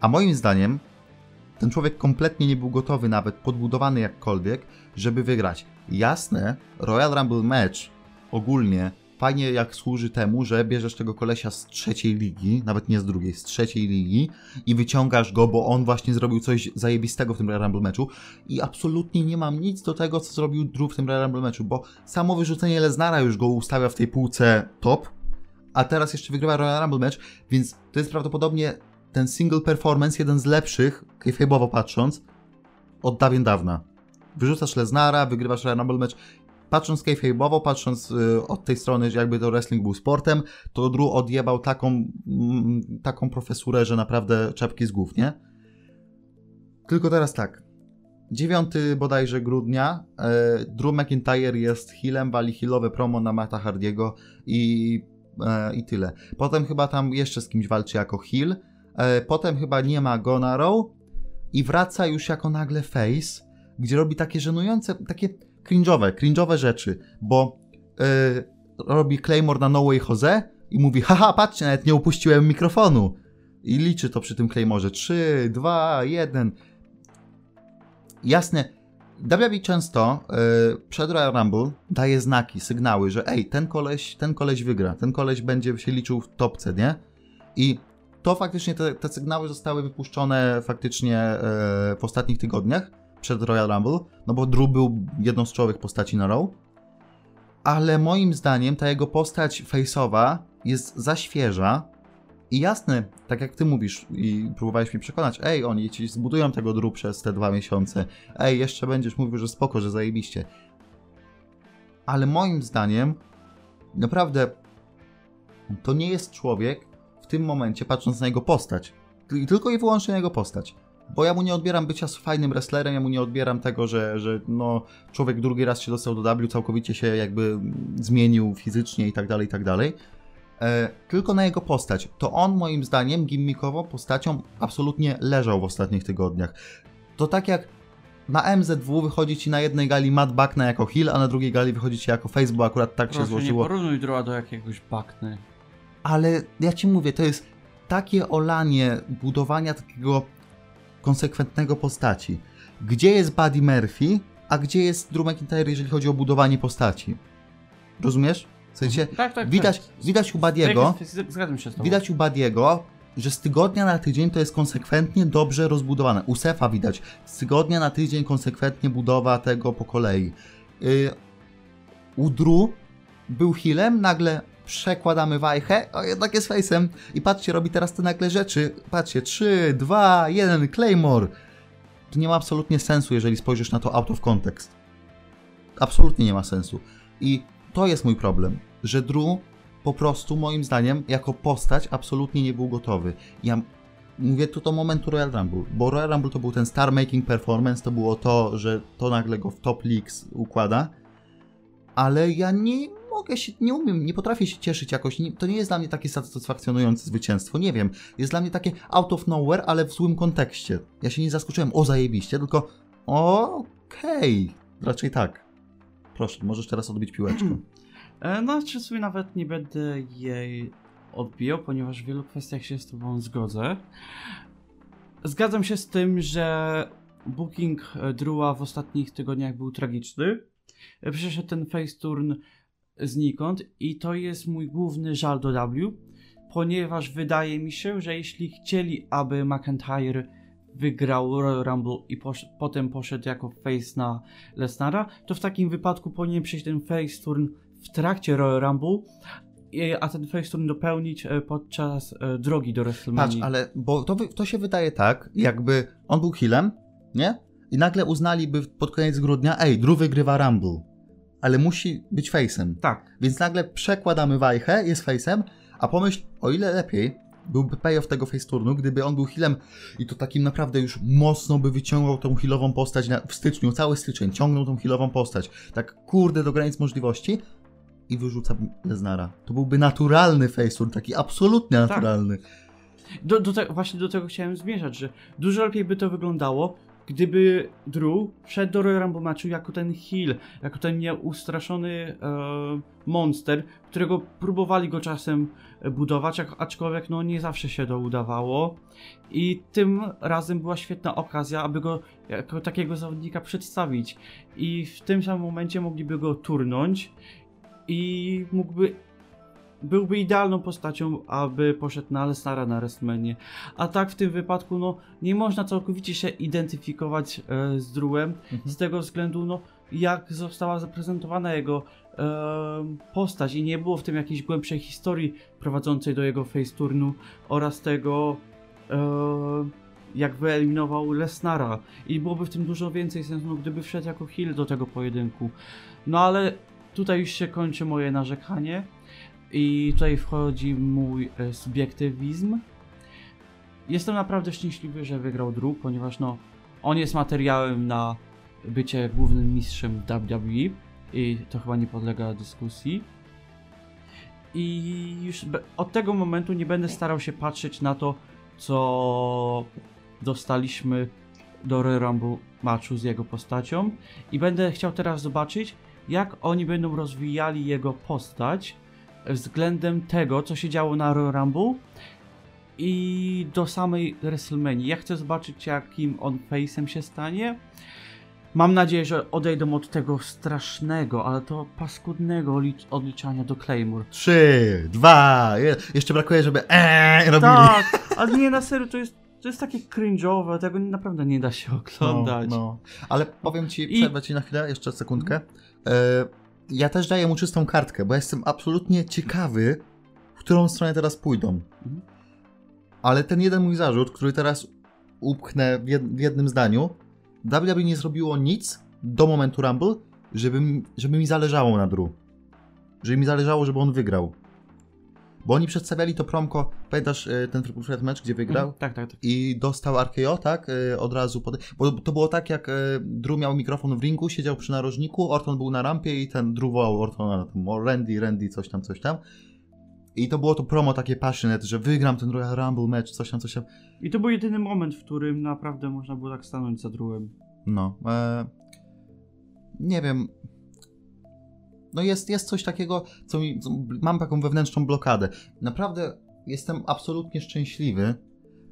Speaker 1: A moim zdaniem, ten człowiek kompletnie nie był gotowy nawet, podbudowany jakkolwiek, żeby wygrać. Jasne, Royal Rumble match ogólnie fajnie jak służy temu, że bierzesz tego kolesia z trzeciej ligi, nawet nie z drugiej, z trzeciej ligi i wyciągasz go, bo on właśnie zrobił coś zajebistego w tym Royal Rumble meczu i absolutnie nie mam nic do tego, co zrobił Drew w tym Royal Rumble meczu, bo samo wyrzucenie Leznara już go ustawia w tej półce top, a teraz jeszcze wygrywa Royal Rumble mecz, więc to jest prawdopodobnie ten single performance, jeden z lepszych, kayfabe'owo patrząc, od dawien dawna. Wyrzucasz Leznara, wygrywasz Royal Rumble mecz patrząc kayfabe'owo, patrząc y, od tej strony, że jakby to wrestling był sportem, to Drew odjebał taką, taką profesurę, że naprawdę czapki z głów, nie? Tylko teraz tak. 9 bodajże grudnia e, Drew McIntyre jest healem, wali healowe promo na Mata Hardiego i, e, i tyle. Potem chyba tam jeszcze z kimś walczy jako heel. E, potem chyba nie ma go na Raw i wraca już jako nagle face, gdzie robi takie żenujące, takie cringe'owe, cringe'owe rzeczy, bo yy, robi Claymore na No Way Jose i mówi, haha, patrzcie, nawet nie upuściłem mikrofonu. I liczy to przy tym Claymorze. 3, 2, 1. Jasne, WWE często yy, przed Royal Rumble daje znaki, sygnały, że ej, ten koleś, ten koleś wygra, ten koleś będzie się liczył w topce, nie? I to faktycznie, te, te sygnały zostały wypuszczone faktycznie yy, w ostatnich tygodniach przed Royal Rumble, no bo Drew był jedną z czołowych postaci na Raw, ale moim zdaniem ta jego postać face'owa jest za świeża i jasne, tak jak ty mówisz i próbowałeś mi przekonać, ej, oni ci zbudują tego Drew przez te dwa miesiące, ej, jeszcze będziesz mówił, że spoko, że zajebiście. Ale moim zdaniem naprawdę to nie jest człowiek w tym momencie, patrząc na jego postać, tylko i wyłącznie na jego postać bo ja mu nie odbieram bycia fajnym wrestlerem, ja mu nie odbieram tego, że, że no, człowiek drugi raz się dostał do W, całkowicie się jakby zmienił fizycznie i tak dalej, i tak dalej. E, tylko na jego postać. To on moim zdaniem gimmickowo postacią absolutnie leżał w ostatnich tygodniach. To tak jak na MZW wychodzi ci na jednej gali Matt Buckner jako heel, a na drugiej gali wychodzi ci jako face, bo akurat tak
Speaker 2: Proszę
Speaker 1: się złożyło.
Speaker 2: nie porównuj Droa do jakiegoś Buckner.
Speaker 1: Ale ja ci mówię, to jest takie olanie budowania takiego konsekwentnego postaci. Gdzie jest Buddy Murphy, a gdzie jest Drew McIntyre, jeżeli chodzi o budowanie postaci? Rozumiesz? W sensie,
Speaker 2: Tak, tak,
Speaker 1: widać,
Speaker 2: tak.
Speaker 1: widać u Badiego,
Speaker 2: Tak, z- Zgadzam się z tobą.
Speaker 1: widać u Badiego, że z tygodnia na tydzień to jest konsekwentnie dobrze rozbudowane. U Sefa widać, z tygodnia na tydzień konsekwentnie budowa tego po kolei. Yy, u Drew był healem, nagle przekładamy wajchę, a jednak jest face'em. I patrzcie, robi teraz te nagle rzeczy. Patrzcie, 3, 2, 1, Claymore. To nie ma absolutnie sensu, jeżeli spojrzysz na to out of context. Absolutnie nie ma sensu. I to jest mój problem, że Drew po prostu, moim zdaniem, jako postać absolutnie nie był gotowy. Ja mówię tu do momentu Royal Rumble, bo Royal Rumble to był ten star making performance, to było to, że to nagle go w top leagues układa, ale ja nie mogę się, nie umiem, nie potrafię się cieszyć jakoś, nie, to nie jest dla mnie takie satysfakcjonujące zwycięstwo, nie wiem, jest dla mnie takie out of nowhere, ale w złym kontekście. Ja się nie zaskoczyłem, o zajebiście, tylko okej, raczej tak. Proszę, możesz teraz odbić piłeczkę.
Speaker 2: E, No, czy sobie nawet nie będę jej odbijał, ponieważ w wielu kwestiach się z tobą zgodzę. Zgadzam się z tym, że booking e, Drewa w ostatnich tygodniach był tragiczny. E, Przyszedł ten face turn znikąd i to jest mój główny żal do W, ponieważ wydaje mi się, że jeśli chcieli, aby McIntyre wygrał Royal Rumble i posz- potem poszedł jako face na Lesnara, to w takim wypadku powinien przyjść ten face turn w trakcie Royal Rumble, a ten face turn dopełnić e, podczas e, drogi do
Speaker 1: Patrz,
Speaker 2: WrestleMania.
Speaker 1: ale bo to, to się wydaje tak, jakby on był healem, nie? I nagle uznaliby pod koniec grudnia, ej, Drew wygrywa Rumble, ale musi być face'em.
Speaker 2: Tak.
Speaker 1: Więc nagle przekładamy wajchę, jest face'em, a pomyśl, o ile lepiej, byłby payoff tego face turnu, gdyby on był healem i to takim naprawdę już mocno by wyciągał tą healową postać na, w styczniu, cały styczeń, ciągnął tą healową postać, tak kurde do granic możliwości i wyrzuca Lesnara. To byłby naturalny face turn, taki absolutnie
Speaker 2: Tak.
Speaker 1: naturalny.
Speaker 2: Do, do te, właśnie do tego chciałem zmierzać, że dużo lepiej by to wyglądało, gdyby Drew wszedł do Royal Rumble matchu jako ten heel, jako ten nieustraszony e, monster, którego próbowali go czasem budować, aczkolwiek no nie zawsze się to udawało. I tym razem była świetna okazja, aby go jako takiego zawodnika przedstawić. I w tym samym momencie mogliby go turnąć i mógłby byłby idealną postacią, aby poszedł na Lesnara na WrestleMania. A tak w tym wypadku, no, nie można całkowicie się identyfikować e, z Drewem, z tego względu, no, jak została zaprezentowana jego e, postać i nie było w tym jakiejś głębszej historii prowadzącej do jego face turnu oraz tego, e, jak wyeliminował Lesnara. I byłoby w tym dużo więcej sensu, no, gdyby wszedł jako heel do tego pojedynku. No ale tutaj już się kończy moje narzekanie. I tutaj wchodzi mój e, subiektywizm. Jestem naprawdę szczęśliwy, że wygrał Drew, ponieważ no, on jest materiałem na bycie głównym mistrzem WWE i to chyba nie podlega dyskusji. I już od tego momentu nie będę starał się patrzeć na to, co dostaliśmy do Rumble matchu z jego postacią i będę chciał teraz zobaczyć, jak oni będą rozwijali jego postać względem tego, co się działo na Royal Rumble i do samej WrestleMania. Ja chcę zobaczyć, jakim on face'em się stanie. Mam nadzieję, że odejdą od tego strasznego, ale to paskudnego licz- odliczania do Claymore.
Speaker 1: Trzy, dwa, je, jeszcze brakuje, żeby eee robili.
Speaker 2: Tak, ale nie, na serio, to jest, to jest takie cringe'owe, tego naprawdę nie da się oglądać.
Speaker 1: No, no. Ale powiem ci,
Speaker 2: I-
Speaker 1: przerwę ci na chwilę, jeszcze sekundkę. E, ja też daję mu czystą kartkę, bo jestem absolutnie ciekawy, w którą stronę teraz pójdą. Ale ten jeden mój zarzut, który teraz upchnę w, jed, w jednym zdaniu, WWE nie zrobiło nic do momentu Rumble, żeby, żeby mi zależało na Drew. Żeby mi zależało, żeby on wygrał. Bo oni przedstawiali to promko, pamiętasz e, ten Triple Threat match, gdzie wygrał?
Speaker 2: Mhm, Tak, tak, tak.
Speaker 1: i dostał RKO, tak? y, Od razu. Pod... Bo to było tak, jak y, Drew miał mikrofon w ringu, siedział przy narożniku, Orton był na rampie i ten Drew wołał Ortona Randy, Randy, coś tam, coś tam. I to było to promo takie passionate, że wygram ten Royal Rumble match, coś tam, coś tam.
Speaker 2: I to był jedyny moment, w którym naprawdę można było tak stanąć za Drewem.
Speaker 1: No. E... Nie wiem. No jest, jest coś takiego, co mi. Co, mam taką wewnętrzną blokadę. Naprawdę jestem absolutnie szczęśliwy,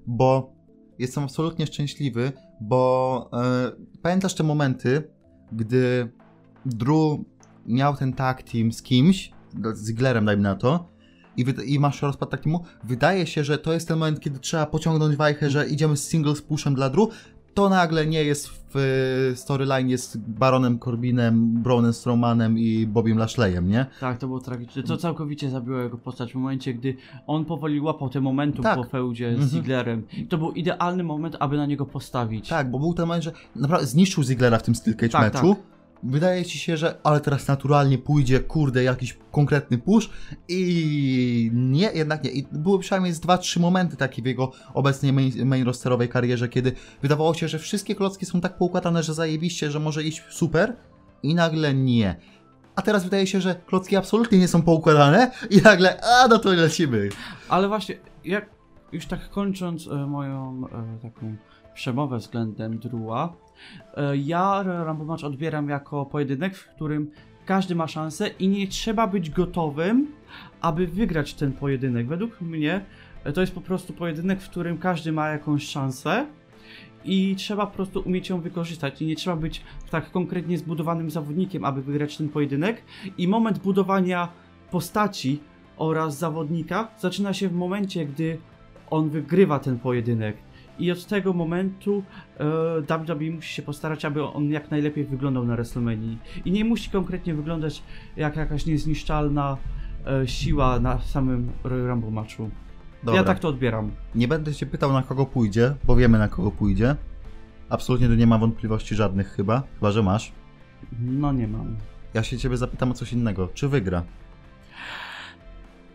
Speaker 1: bo. Jestem absolutnie szczęśliwy, bo. E... Pamiętasz te momenty, gdy Drew miał ten tag team z kimś, z Zigglerem dajmy na to, i, i masz rozpad tak teamu, wydaje się, że to jest ten moment, kiedy trzeba pociągnąć wajchę, że idziemy z single z pushem dla Drew, to nagle nie jest w y, storyline jest Baronem Corbinem, Brownem Strowmanem i Bobiem Lashleyem, nie?
Speaker 2: Tak, to było tragiczne. To całkowicie zabiło jego postać w momencie, gdy on powoli łapał ten momentum
Speaker 1: Tak.
Speaker 2: po feudzie
Speaker 1: Mhm.
Speaker 2: z Zigglerem. To był idealny moment, aby na niego postawić.
Speaker 1: Tak, bo był ten moment, że naprawdę zniszczył Ziglera w tym Steel Cage
Speaker 2: Tak,
Speaker 1: meczu. Wydaje ci się, że ale teraz naturalnie pójdzie, kurde, jakiś konkretny push i nie, jednak nie. I były przynajmniej z 2-3 momenty takie w jego obecnej main, main rosterowej karierze, kiedy wydawało się, że wszystkie klocki są tak poukładane, że zajebiście, że może iść super i nagle nie. A teraz wydaje się, że klocki absolutnie nie są poukładane i nagle, a no to lecimy.
Speaker 2: Ale właśnie, jak już tak kończąc e, moją e, taką przemowę względem Drua, ja Royal Rumble Match odbieram jako pojedynek, w którym każdy ma szansę i nie trzeba być gotowym, aby wygrać ten pojedynek. Według mnie e, to jest po prostu pojedynek, w którym każdy ma jakąś szansę i trzeba po prostu umieć ją wykorzystać. I nie trzeba być tak konkretnie zbudowanym zawodnikiem, aby wygrać ten pojedynek. I moment budowania postaci oraz zawodnika zaczyna się w momencie, gdy on wygrywa ten pojedynek. I od tego momentu e, WWE musi się postarać, aby on jak najlepiej wyglądał na WrestleMania. I nie musi konkretnie wyglądać jak jakaś niezniszczalna e, siła na samym Royal Rumble matchu.
Speaker 1: Dobra.
Speaker 2: Ja tak to odbieram.
Speaker 1: Nie będę cię pytał na kogo pójdzie, bo wiemy na kogo pójdzie. Absolutnie tu nie ma wątpliwości żadnych chyba, chyba że masz.
Speaker 2: No nie mam.
Speaker 1: Ja się ciebie zapytam o coś innego. Czy wygra?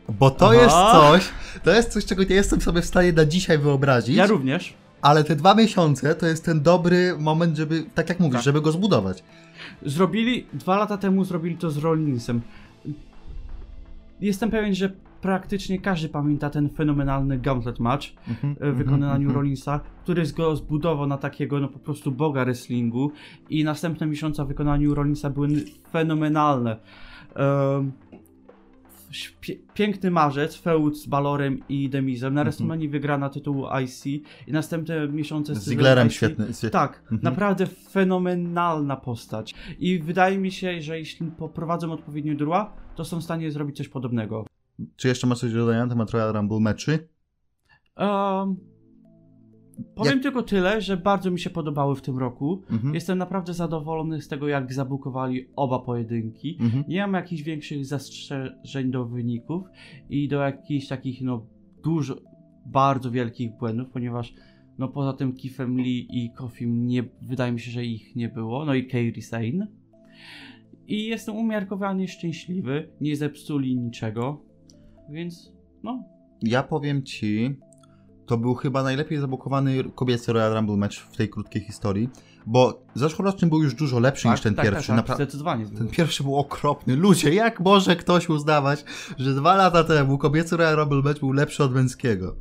Speaker 1: Bo to
Speaker 2: Aha.
Speaker 1: jest coś, to jest coś, czego nie jestem sobie w stanie na dzisiaj wyobrazić,
Speaker 2: Ja również.
Speaker 1: ale te dwa miesiące to jest ten dobry moment, żeby, tak jak mówisz,
Speaker 2: Tak.
Speaker 1: żeby go zbudować.
Speaker 2: Zrobili, dwa lata temu zrobili to z Rollinsem. Jestem pewien, że praktycznie każdy pamięta ten fenomenalny Gauntlet Match
Speaker 1: Mhm,
Speaker 2: e, w wykonaniu
Speaker 1: mhm.
Speaker 2: Rollinsa, który go zbudował na takiego no po prostu boga wrestlingu i następne miesiące w wykonaniu Rollinsa były fenomenalne. Em, pie- Piękny marzec, feud z Balorem i Demizem. Na
Speaker 1: Mhm.
Speaker 2: WrestleMania wygrana tytułu IC i następne miesiące
Speaker 1: Z Zigglerem świetny.
Speaker 2: Tak,
Speaker 1: Mhm.
Speaker 2: naprawdę fenomenalna postać. I wydaje mi się, że jeśli poprowadzą odpowiednio drua, to są w stanie zrobić coś podobnego.
Speaker 1: Czy jeszcze masz coś do dodania na temat Royal Rumble meczy?
Speaker 2: Um, powiem tylko tyle, że bardzo mi się podobały w tym roku.
Speaker 1: Mhm.
Speaker 2: Jestem naprawdę zadowolony z tego, jak zabukowali oba pojedynki.
Speaker 1: Mhm.
Speaker 2: Nie mam jakichś większych zastrzeżeń do wyników i do jakichś takich, no, dużo, bardzo wielkich błędów, ponieważ, no, poza tym Kifem Lee i Kofim nie, wydaje mi się, że ich nie było, no i Kairi Sane. I jestem umiarkowanie szczęśliwy, nie zepsuli niczego, więc, no,
Speaker 1: Ja powiem ci, to był chyba najlepiej zabukowany kobiecy Royal Rumble match w tej krótkiej historii, bo zeszłoroczny był już dużo lepszy niż ten
Speaker 2: tak,
Speaker 1: pierwszy.
Speaker 2: Tak, tak, zdecydowanie.
Speaker 1: ten pierwszy był okropny. Ludzie, jak może ktoś uznawać, że dwa lata temu kobiecy Royal Rumble match był lepszy od męskiego?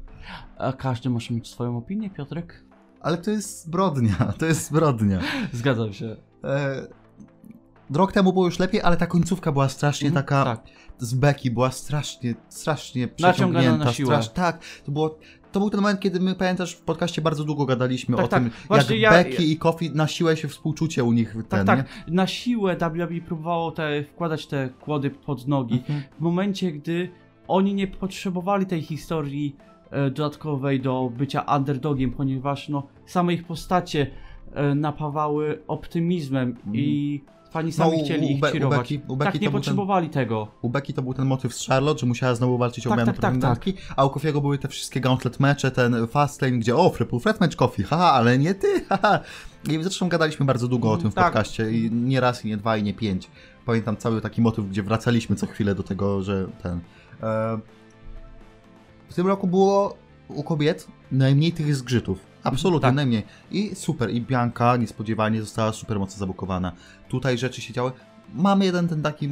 Speaker 2: A każdy może mieć swoją opinię, Piotrek?
Speaker 1: Ale to jest zbrodnia, to jest zbrodnia.
Speaker 2: Zgadzam się.
Speaker 1: E, rok temu było już lepiej, ale ta końcówka była strasznie
Speaker 2: Mhm,
Speaker 1: taka
Speaker 2: Tak.
Speaker 1: z beki, była strasznie, strasznie
Speaker 2: Naciągana
Speaker 1: przeciągnięta.
Speaker 2: na siłę.
Speaker 1: Strasz, tak, to było... To był ten moment, kiedy my, pamiętasz, w podcaście bardzo długo gadaliśmy
Speaker 2: Tak,
Speaker 1: o
Speaker 2: tak.
Speaker 1: tym,
Speaker 2: Właśnie
Speaker 1: jak
Speaker 2: ja-
Speaker 1: Becky i Kofi na siłę się współczucie u nich
Speaker 2: Tak,
Speaker 1: ten,
Speaker 2: tak.
Speaker 1: nie?
Speaker 2: Na siłę WWE próbowało te, wkładać te kłody pod nogi.
Speaker 1: Mhm.
Speaker 2: W momencie, gdy oni nie potrzebowali tej historii e, dodatkowej do bycia underdogiem, ponieważ no, same ich postacie e, napawały optymizmem i fani sami.
Speaker 1: No,
Speaker 2: chcieli
Speaker 1: u
Speaker 2: ich
Speaker 1: Be- u
Speaker 2: cheerować.
Speaker 1: Becky- u Becky
Speaker 2: tak, nie potrzebowali tego.
Speaker 1: U Becky to był ten motyw z Charlotte, że musiała znowu walczyć o
Speaker 2: Tak, tak, tak,
Speaker 1: pretendentki, a u Kofiego były te wszystkie gauntlet mecze, ten Fastlane, gdzie o, triple threat match Kofi, haha, ale nie ty, haha. I zresztą gadaliśmy bardzo długo o tym w
Speaker 2: Tak.
Speaker 1: podcaście i nie raz, i nie dwa, i nie pięć. Pamiętam cały taki motyw, gdzie wracaliśmy co chwilę do tego, że ten... E, w tym roku było u kobiet najmniej tych zgrzytów. Absolutnie,
Speaker 2: Tak.
Speaker 1: najmniej. I super, i Bianka niespodziewanie została super mocno zabukowana. Tutaj rzeczy się działy. Mamy jeden ten taki,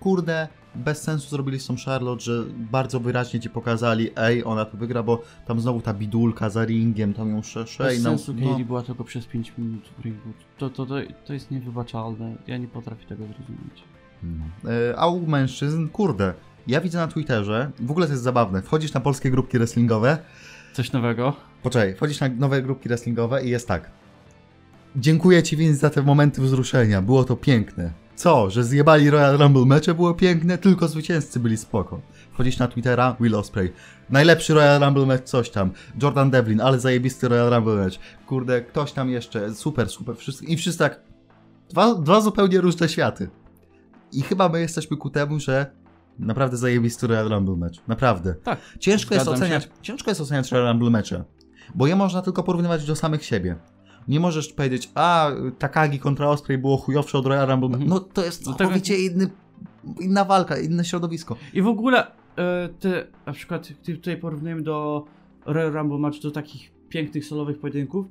Speaker 1: kurde, bez sensu zrobili z tą Charlotte, że bardzo wyraźnie ci pokazali, ej, ona tu wygra, bo tam znowu ta bidulka za ringiem, tam ją sze-
Speaker 2: Bez
Speaker 1: no,
Speaker 2: sensu
Speaker 1: no.
Speaker 2: Była tylko przez 5 minut w ringu. To, to, to, to jest niewybaczalne. Ja nie potrafię tego zrozumieć.
Speaker 1: E, A u mężczyzn, kurde, ja widzę na Twitterze, w ogóle to jest zabawne, wchodzisz na polskie grupki wrestlingowe,
Speaker 2: Coś nowego?
Speaker 1: Poczekaj, wchodzisz na nowe grupki wrestlingowe i jest tak. Dziękuję ci więc za te momenty wzruszenia, było to piękne. Co, że zjebali Royal Rumble mecze było piękne, tylko zwycięzcy byli spoko. Wchodzisz na Twittera, Will Ospreay. Najlepszy Royal Rumble match, coś tam. Jordan Devlin, ale zajebisty Royal Rumble match. Kurde, ktoś tam jeszcze, super, super, wszyscy, i wszyscy tak, dwa, dwa zupełnie różne światy. I chyba my jesteśmy ku temu, że naprawdę zajebisty Royal Rumble match, naprawdę.
Speaker 2: Tak.
Speaker 1: Ciężko jest, oceniać,
Speaker 2: się.
Speaker 1: ciężko jest oceniać Royal Rumble mecze, bo je można tylko porównywać do samych siebie. Nie możesz powiedzieć, a Takagi kontra Osprey było chujowsze od Royal Rumble.
Speaker 2: Mhm.
Speaker 1: No to jest
Speaker 2: No tak-
Speaker 1: całkowicie inny, inna walka, inne środowisko.
Speaker 2: I w ogóle e, te, na przykład gdy tutaj porównujemy do Royal Rumble match do takich pięknych solowych pojedynków,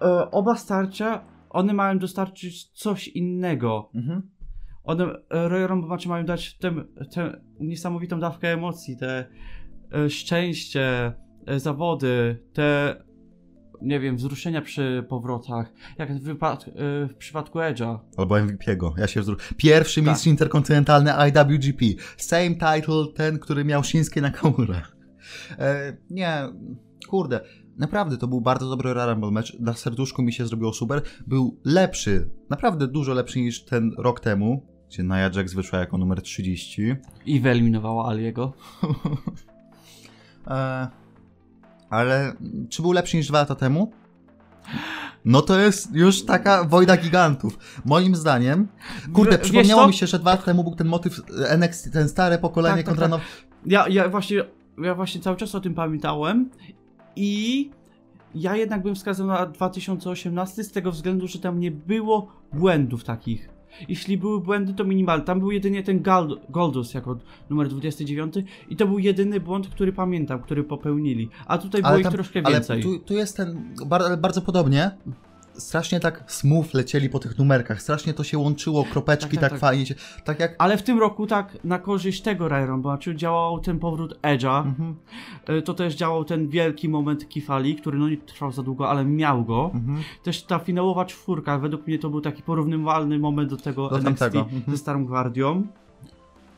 Speaker 2: e, oba starcia, one mają dostarczyć coś innego.
Speaker 1: Mhm.
Speaker 2: One, e, Royal Rumble mają dać tę niesamowitą dawkę emocji, te e, szczęście, e, zawody, te nie wiem, wzruszenia przy powrotach, jak w, wypad, e, w przypadku Edge'a.
Speaker 1: Albo MVP'ego. Ja się wzru... Pierwszy
Speaker 2: Tak.
Speaker 1: mistrz interkontynentalny IWGP. Same title, ten, który miał Shinsuke Nakamura. E, nie, kurde. Naprawdę, to był bardzo dobry Royal Rumble match. Na serduszku mi się zrobiło super. Był lepszy, naprawdę dużo lepszy niż ten rok temu, gdzie Nia Jax wyszła jako numer 30.
Speaker 2: I wyeliminowała Aliego.
Speaker 1: E, ale czy był lepszy niż dwa lata temu? No to jest już taka wojna gigantów. Moim zdaniem, kurde, przypomniało mi się, że dwa lata temu był ten motyw NXT, ten stare pokolenie
Speaker 2: Tak, tak,
Speaker 1: kontra
Speaker 2: tak.
Speaker 1: nowe.
Speaker 2: Ja, ja, właśnie, ja właśnie cały czas o tym pamiętałem i ja jednak bym wskazał na 2018 z tego względu, że tam nie było błędów takich. Jeśli były błędy, to minimalne. Tam był jedynie ten Gal- Goldust jako numer 29 i to był jedyny błąd, który pamiętam, który popełnili. A tutaj było
Speaker 1: Ale
Speaker 2: ich
Speaker 1: tam-
Speaker 2: troszkę
Speaker 1: Ale
Speaker 2: więcej.
Speaker 1: tu, tu jest ten, bar, bardzo podobnie, strasznie tak smooth lecieli po tych numerkach, strasznie to się łączyło, kropeczki
Speaker 2: Tak,
Speaker 1: tak,
Speaker 2: tak, tak.
Speaker 1: fajnie się, tak jak...
Speaker 2: Ale w tym roku tak na korzyść tego Royal Rumble, czyli działał ten powrót Edge'a,
Speaker 1: Mhm,
Speaker 2: y, to też działał ten wielki moment Kifali, który no nie trwał za długo, ale miał go.
Speaker 1: mhm.
Speaker 2: Też ta finałowa czwórka, według mnie to był taki porównywalny moment do tego
Speaker 1: Do
Speaker 2: NXT
Speaker 1: tamtego, mhm.
Speaker 2: ze Starą Gwardią.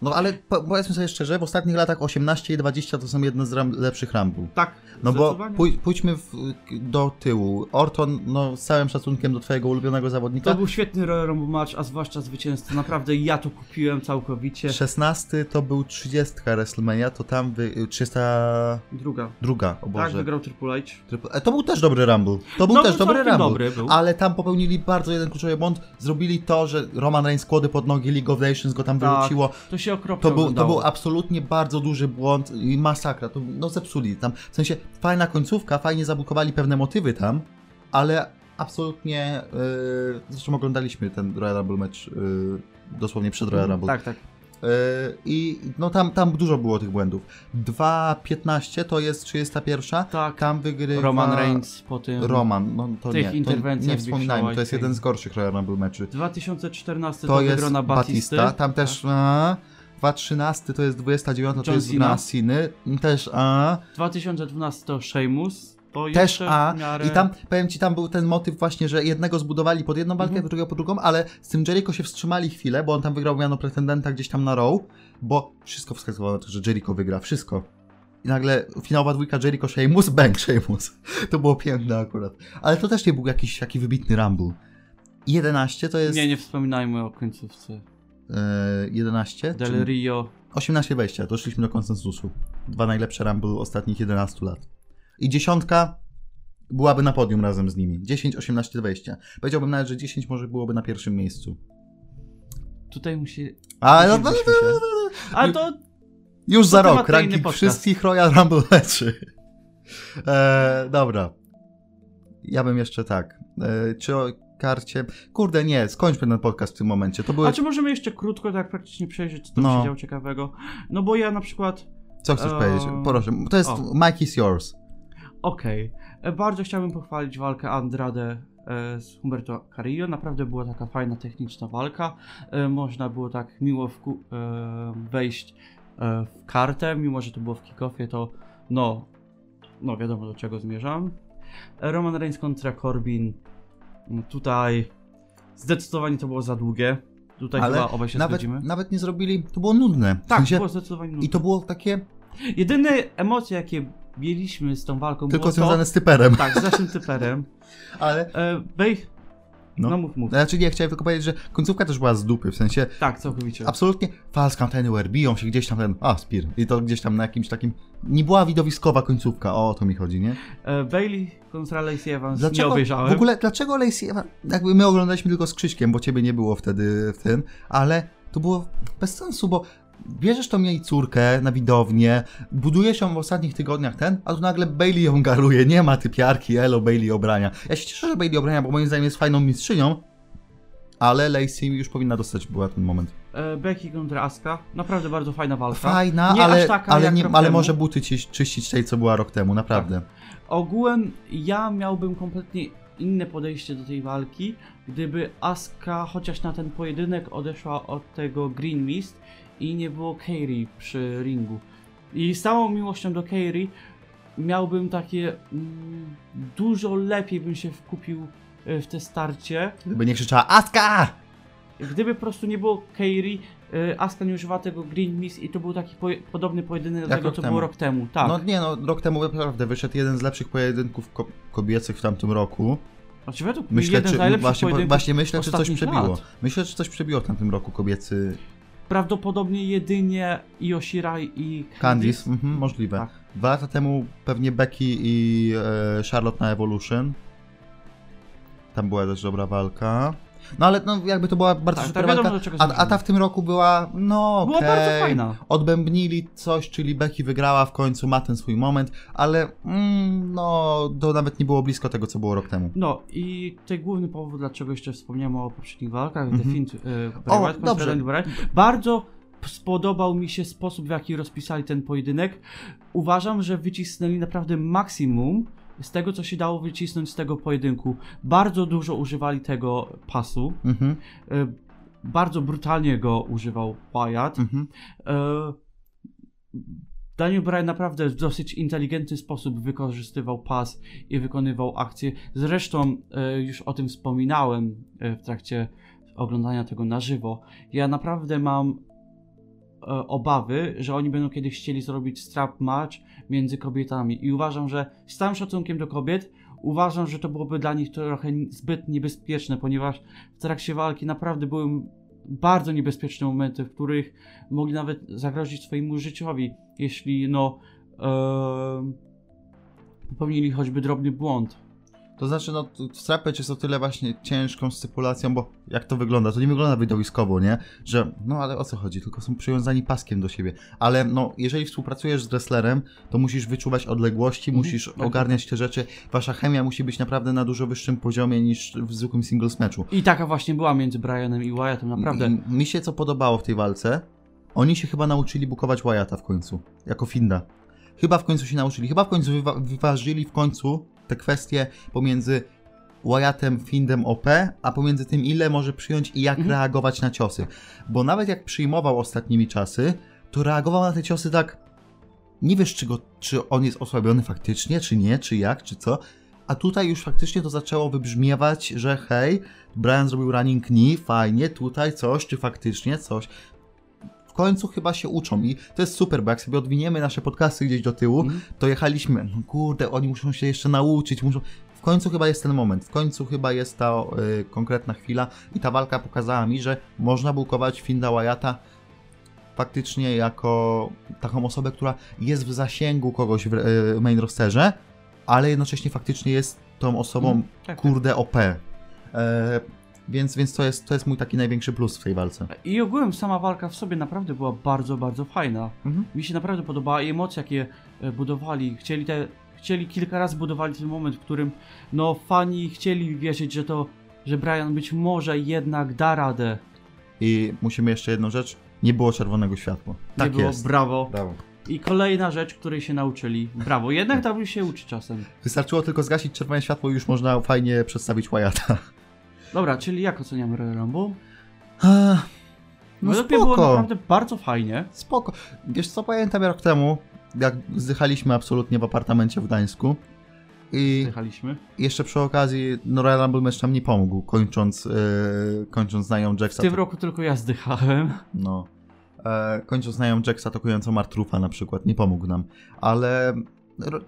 Speaker 1: No ale po, powiedzmy sobie szczerze, w ostatnich latach 18 i 20 to są jedne z ram, lepszych Rumble.
Speaker 2: Tak,
Speaker 1: No bo pój, pójdźmy w, do tyłu. Orton, no z całym szacunkiem do twojego ulubionego zawodnika,
Speaker 2: To był świetny Royal Rumble match, a zwłaszcza zwycięstwo. Naprawdę ja to kupiłem całkowicie.
Speaker 1: 16 to był 30 WrestleMania, to tam wy, 302,
Speaker 2: Druga.
Speaker 1: o
Speaker 2: Tak,
Speaker 1: Boże.
Speaker 2: wygrał Triple H.
Speaker 1: Triple- e, To był też dobry Rumble. To był
Speaker 2: No,
Speaker 1: też
Speaker 2: był
Speaker 1: dobry Rumble.
Speaker 2: dobry był.
Speaker 1: Ale tam popełnili bardzo jeden kluczowy błąd. Zrobili to, że Roman Reigns kłody pod nogi, League of Nations go tam
Speaker 2: Tak,
Speaker 1: wyrzuciło.
Speaker 2: To się okropnie
Speaker 1: To był, to był absolutnie bardzo duży błąd i masakra. To, no zepsuli tam. W sensie fajna końcówka, fajnie zabukowali pewne motywy tam, ale absolutnie. Yy, zresztą oglądaliśmy ten Royal Rumble match yy, dosłownie przed Royal Rumble.
Speaker 2: Tak, tak.
Speaker 1: Yy, I no tam, tam dużo było tych błędów. 2.15 to jest 31.
Speaker 2: Tak.
Speaker 1: Tam wygrywa
Speaker 2: Roman Reigns po tym.
Speaker 1: Roman, no to
Speaker 2: Tych
Speaker 1: nie, to
Speaker 2: interwencjach
Speaker 1: nie wspominajmy, to jest jeden z gorszych Royal Rumble meczy.
Speaker 2: 2014
Speaker 1: To
Speaker 2: to,
Speaker 1: jest
Speaker 2: Batisty.
Speaker 1: Batista, tam też a, 2.13 to jest 29, to
Speaker 2: John
Speaker 1: jest
Speaker 2: Cena.
Speaker 1: gra Ciny, też a,
Speaker 2: 2012 to Sheamus. To
Speaker 1: też a
Speaker 2: miarę...
Speaker 1: i tam, powiem ci, tam był ten motyw właśnie, że jednego zbudowali pod jedną walkę,
Speaker 2: Mhm.
Speaker 1: drugiego pod drugą, ale z tym Jericho się wstrzymali chwilę, bo on tam wygrał miano pretendenta gdzieś tam na Raw, bo wszystko wskazywało na to, że Jericho wygra, wszystko. I nagle finałowa dwójka Jericho Sheamus, bang Sheamus. To było piękne akurat. Ale to też nie był jakiś taki wybitny Rumble. 11 to jest...
Speaker 2: Nie, nie wspominajmy o końcówce.
Speaker 1: E, 11?
Speaker 2: Del
Speaker 1: Czy-
Speaker 2: Rio.
Speaker 1: 18 wejścia, doszliśmy do konsensusu. Dwa najlepsze Rumble ostatnich 11 lat. I dziesiątka byłaby na podium razem z nimi. 10, 18, 20. Powiedziałbym nawet, że 10 może byłoby na pierwszym miejscu.
Speaker 2: Tutaj musi...
Speaker 1: Ale no, no,
Speaker 2: Zdziwiliśmy się. Ale to
Speaker 1: już za
Speaker 2: To temat
Speaker 1: rok, ranking wszystkich Royal Rumble meczy. E, dobra. Ja bym jeszcze tak. E, czy karcie... Kurde, nie, skończmy ten podcast w tym momencie. To były...
Speaker 2: A czy możemy jeszcze krótko tak praktycznie przejrzeć, co tam
Speaker 1: No.
Speaker 2: się działo ciekawego? No bo ja na przykład,
Speaker 1: Co chcesz
Speaker 2: Eee,
Speaker 1: powiedzieć? Proszę, to jest
Speaker 2: o.
Speaker 1: Mike is yours.
Speaker 2: okej, e, bardzo chciałbym pochwalić walkę Andrade e, z Humberto Carrillo. Naprawdę była taka fajna, techniczna walka. E, Można było tak miło wku- e, wejść e, w kartę, mimo że to było w kickoffie, to no, no wiadomo do czego zmierzam. E, Roman Reigns kontra Corbin. Tutaj zdecydowanie to było za długie. Tutaj
Speaker 1: Ale
Speaker 2: chyba obaj się
Speaker 1: Nawet,
Speaker 2: zgodzimy.
Speaker 1: nawet nie zrobili... To było nudne. W
Speaker 2: Tak,
Speaker 1: sensie-
Speaker 2: było zdecydowanie nudne.
Speaker 1: I to było takie
Speaker 2: Jedyne emocje, jakie mieliśmy z tą walką,
Speaker 1: tylko
Speaker 2: było
Speaker 1: związane
Speaker 2: to,
Speaker 1: z typerem.
Speaker 2: Tak, z naszym typerem.
Speaker 1: Ale.
Speaker 2: E, Bej...
Speaker 1: No.
Speaker 2: No. mów, mów.
Speaker 1: Znaczy nie, chciałem tylko powiedzieć, że końcówka też była z dupy, w sensie
Speaker 2: Tak, całkowicie.
Speaker 1: absolutnie false count anywhere, biją się gdzieś tam ten. A, Spear. I to gdzieś tam na jakimś takim. Nie była widowiskowa końcówka, o, o to mi chodzi, nie?
Speaker 2: E, Bailey kontra Lacey Evans nie
Speaker 1: Dlaczego,
Speaker 2: obejrzałem.
Speaker 1: w ogóle, dlaczego Lacey Evans, jakby my oglądaliśmy tylko z Krzyśkiem, bo ciebie nie było wtedy w tym, ale to było bez sensu, bo bierzesz tą jej córkę na widownię, budujesz ją w ostatnich tygodniach ten, a tu nagle Bailey ją garuje, nie ma typiarki, elo Bailey obrania. Ja się cieszę, że Bailey obrania, bo moim zdaniem jest fajną mistrzynią, ale Lacey już powinna dostać, była ten moment.
Speaker 2: E, Becky kontra Asuka. Naprawdę bardzo fajna walka.
Speaker 1: Fajna,
Speaker 2: Nie
Speaker 1: ale,
Speaker 2: taka
Speaker 1: ale, nie, ale może buty ci, czyścić tej, co była rok temu, naprawdę.
Speaker 2: Ogółem ja miałbym kompletnie inne podejście do tej walki, gdyby Asuka chociaż na ten pojedynek odeszła od tego Green Mist i nie było Kairi przy ringu. I z całą miłością do Kairi miałbym takie mm, dużo lepiej bym się wkupił e, w te starcie.
Speaker 1: Gdyby nie krzyczała Aska!
Speaker 2: Gdyby po prostu nie było Kairi, e, Asuka nie używała tego Green Mist i to był taki poje- podobny pojedynek do
Speaker 1: Jak
Speaker 2: tego, co
Speaker 1: temu.
Speaker 2: było rok temu. Tak.
Speaker 1: No nie no, rok temu naprawdę wyszedł jeden z lepszych pojedynków ko kobiecych w tamtym roku.
Speaker 2: Znaczy według
Speaker 1: Myślę,
Speaker 2: jeden z
Speaker 1: czy,
Speaker 2: najlepszych
Speaker 1: właśnie, właśnie myślę, czy coś przebiło.
Speaker 2: lat.
Speaker 1: Myślę, że coś przebiło w tamtym roku kobiecy
Speaker 2: Prawdopodobnie jedynie Shirai i
Speaker 1: Candice, mhm, możliwe.
Speaker 2: Tak.
Speaker 1: Dwa lata temu pewnie Becky i e, Charlotte na Evolution. Tam była też dobra walka. No ale no, jakby to była bardzo
Speaker 2: Tak,
Speaker 1: super
Speaker 2: tak wiadomo,
Speaker 1: walka, a, a ta w tym roku była, no okej.
Speaker 2: Była bardzo fajna.
Speaker 1: Odbębnili coś, czyli Becky wygrała w końcu, ma ten swój moment, ale mm, no to nawet nie było blisko tego, co było rok temu.
Speaker 2: No i tutaj główny powód, dlaczego jeszcze wspomniałem o poprzednich walkach,
Speaker 1: Mhm.
Speaker 2: The Fiend, y,
Speaker 1: O, dobrze.
Speaker 2: Bardzo spodobał mi się sposób, w jaki rozpisali ten pojedynek. Uważam, że wycisnęli naprawdę maksimum z tego, co się dało wycisnąć z tego pojedynku. Bardzo dużo używali tego pasu.
Speaker 1: Mhm,
Speaker 2: y, Bardzo brutalnie go używał Wyatt.
Speaker 1: mhm.
Speaker 2: E, Daniel Bryan naprawdę w dosyć inteligentny sposób wykorzystywał pas i wykonywał akcje. Zresztą e, już o tym wspominałem e, w trakcie oglądania tego na żywo. Ja naprawdę mam e, obawy, że oni będą kiedyś chcieli zrobić strap match między kobietami i uważam, że z całym szacunkiem do kobiet uważam, że to byłoby dla nich trochę zbyt niebezpieczne, ponieważ w trakcie walki naprawdę były bardzo niebezpieczne momenty, w których mogli nawet zagrozić swojemu życiowi, jeśli no e, popełnili choćby drobny błąd.
Speaker 1: To znaczy, no, t- strap match jest o tyle właśnie ciężką stypulacją, bo jak to wygląda? To nie wygląda widowiskowo, nie? Że, no ale o co chodzi? Tylko są przywiązani paskiem do siebie. Ale, no, jeżeli współpracujesz z wrestlerem, to musisz wyczuwać odległości,
Speaker 2: Mhm,
Speaker 1: musisz
Speaker 2: tak,
Speaker 1: ogarniać te rzeczy. Wasza chemia musi być naprawdę na dużo wyższym poziomie niż w zwykłym singles meczu.
Speaker 2: I taka właśnie była między Brianem i Wyattem, naprawdę.
Speaker 1: M- Mi się co podobało w tej walce, oni się chyba nauczyli bukować Wyatta w końcu, jako Finda. Chyba w końcu się nauczyli, chyba w końcu wywa- wyważyli w końcu te kwestie pomiędzy Wyattem, Findem OP, a pomiędzy tym ile może przyjąć i jak
Speaker 2: Mhm.
Speaker 1: reagować na ciosy. Bo nawet jak przyjmował ostatnimi czasy, to reagował na te ciosy tak, nie wiesz czy, go, czy on jest osłabiony faktycznie, czy nie, czy jak, czy co. A tutaj już faktycznie to zaczęło wybrzmiewać, że hej, Brian zrobił running knee, fajnie, tutaj coś, czy faktycznie coś. W końcu chyba się uczą i to jest super, bo jak sobie odwiniemy nasze podcasty gdzieś do tyłu,
Speaker 2: Mhm.
Speaker 1: to jechaliśmy, no kurde, oni muszą się jeszcze nauczyć, muszą... W końcu chyba jest ten moment, w końcu chyba jest ta y, konkretna chwila i ta walka pokazała mi, że można bukować Finda Wyatta faktycznie jako taką osobę, która jest w zasięgu kogoś w y, main rosterze, ale jednocześnie faktycznie jest tą osobą,
Speaker 2: Mhm, tak,
Speaker 1: kurde, OP. E, więc więc to, jest, to jest mój taki największy plus w tej walce.
Speaker 2: I ogółem sama walka w sobie naprawdę była bardzo, bardzo fajna.
Speaker 1: Mhm.
Speaker 2: Mi się naprawdę podobała i emocje, jakie e, budowali. Chcieli te, chcieli kilka razy budowali ten moment, w którym no fani chcieli wierzyć, że to, że Brian być może jednak da radę.
Speaker 1: I musimy jeszcze jedną rzecz, nie było czerwonego światła. Tak
Speaker 2: Nie było,
Speaker 1: jest.
Speaker 2: brawo.
Speaker 1: Brawo.
Speaker 2: I kolejna rzecz, której się nauczyli. Brawo, jednak tam się uczy czasem.
Speaker 1: Wystarczyło tylko zgasić czerwone światło i już można fajnie przedstawić Wyatta.
Speaker 2: Dobra, czyli jak oceniamy Royal Rumble?
Speaker 1: No
Speaker 2: Według mnie było
Speaker 1: spoko,
Speaker 2: naprawdę bardzo fajnie.
Speaker 1: spoko. Wiesz co, pamiętam rok temu, jak zdychaliśmy absolutnie w apartamencie w Gdańsku i
Speaker 2: Jechaliśmy.
Speaker 1: jeszcze przy okazji no Royal Rumble mecz nam nie pomógł, kończąc, yy, kończąc na Young
Speaker 2: W
Speaker 1: Jacksa.
Speaker 2: tym roku tylko ja zdychałem.
Speaker 1: No. E, kończąc na Young Jacksa atakującą Martrufa na przykład, nie pomógł nam. Ale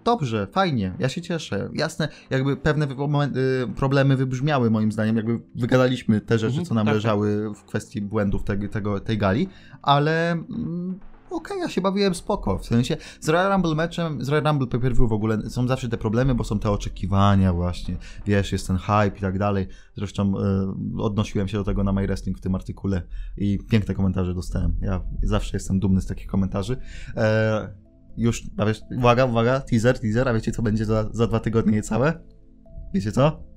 Speaker 1: dobrze, fajnie, ja się cieszę. Jasne, jakby pewne y, problemy wybrzmiały moim zdaniem, jakby wygadaliśmy te rzeczy,
Speaker 2: Mhm,
Speaker 1: co nam
Speaker 2: tak,
Speaker 1: leżały w kwestii błędów tego, tego, tej gali, ale mm, okej, ja się bawiłem spoko. W sensie z Royal Rumble meczem, z Royal Rumble pay-per-view w ogóle są zawsze te problemy, bo są te oczekiwania właśnie, wiesz, jest ten hype i tak dalej. Zresztą y, odnosiłem się do tego na My Wrestling w tym artykule i piękne komentarze dostałem. Ja zawsze jestem dumny z takich komentarzy. E, już, a wiesz, uwaga, uwaga, teaser, teaser, a wiecie co będzie za, za dwa tygodnie niecałe? Wiecie co?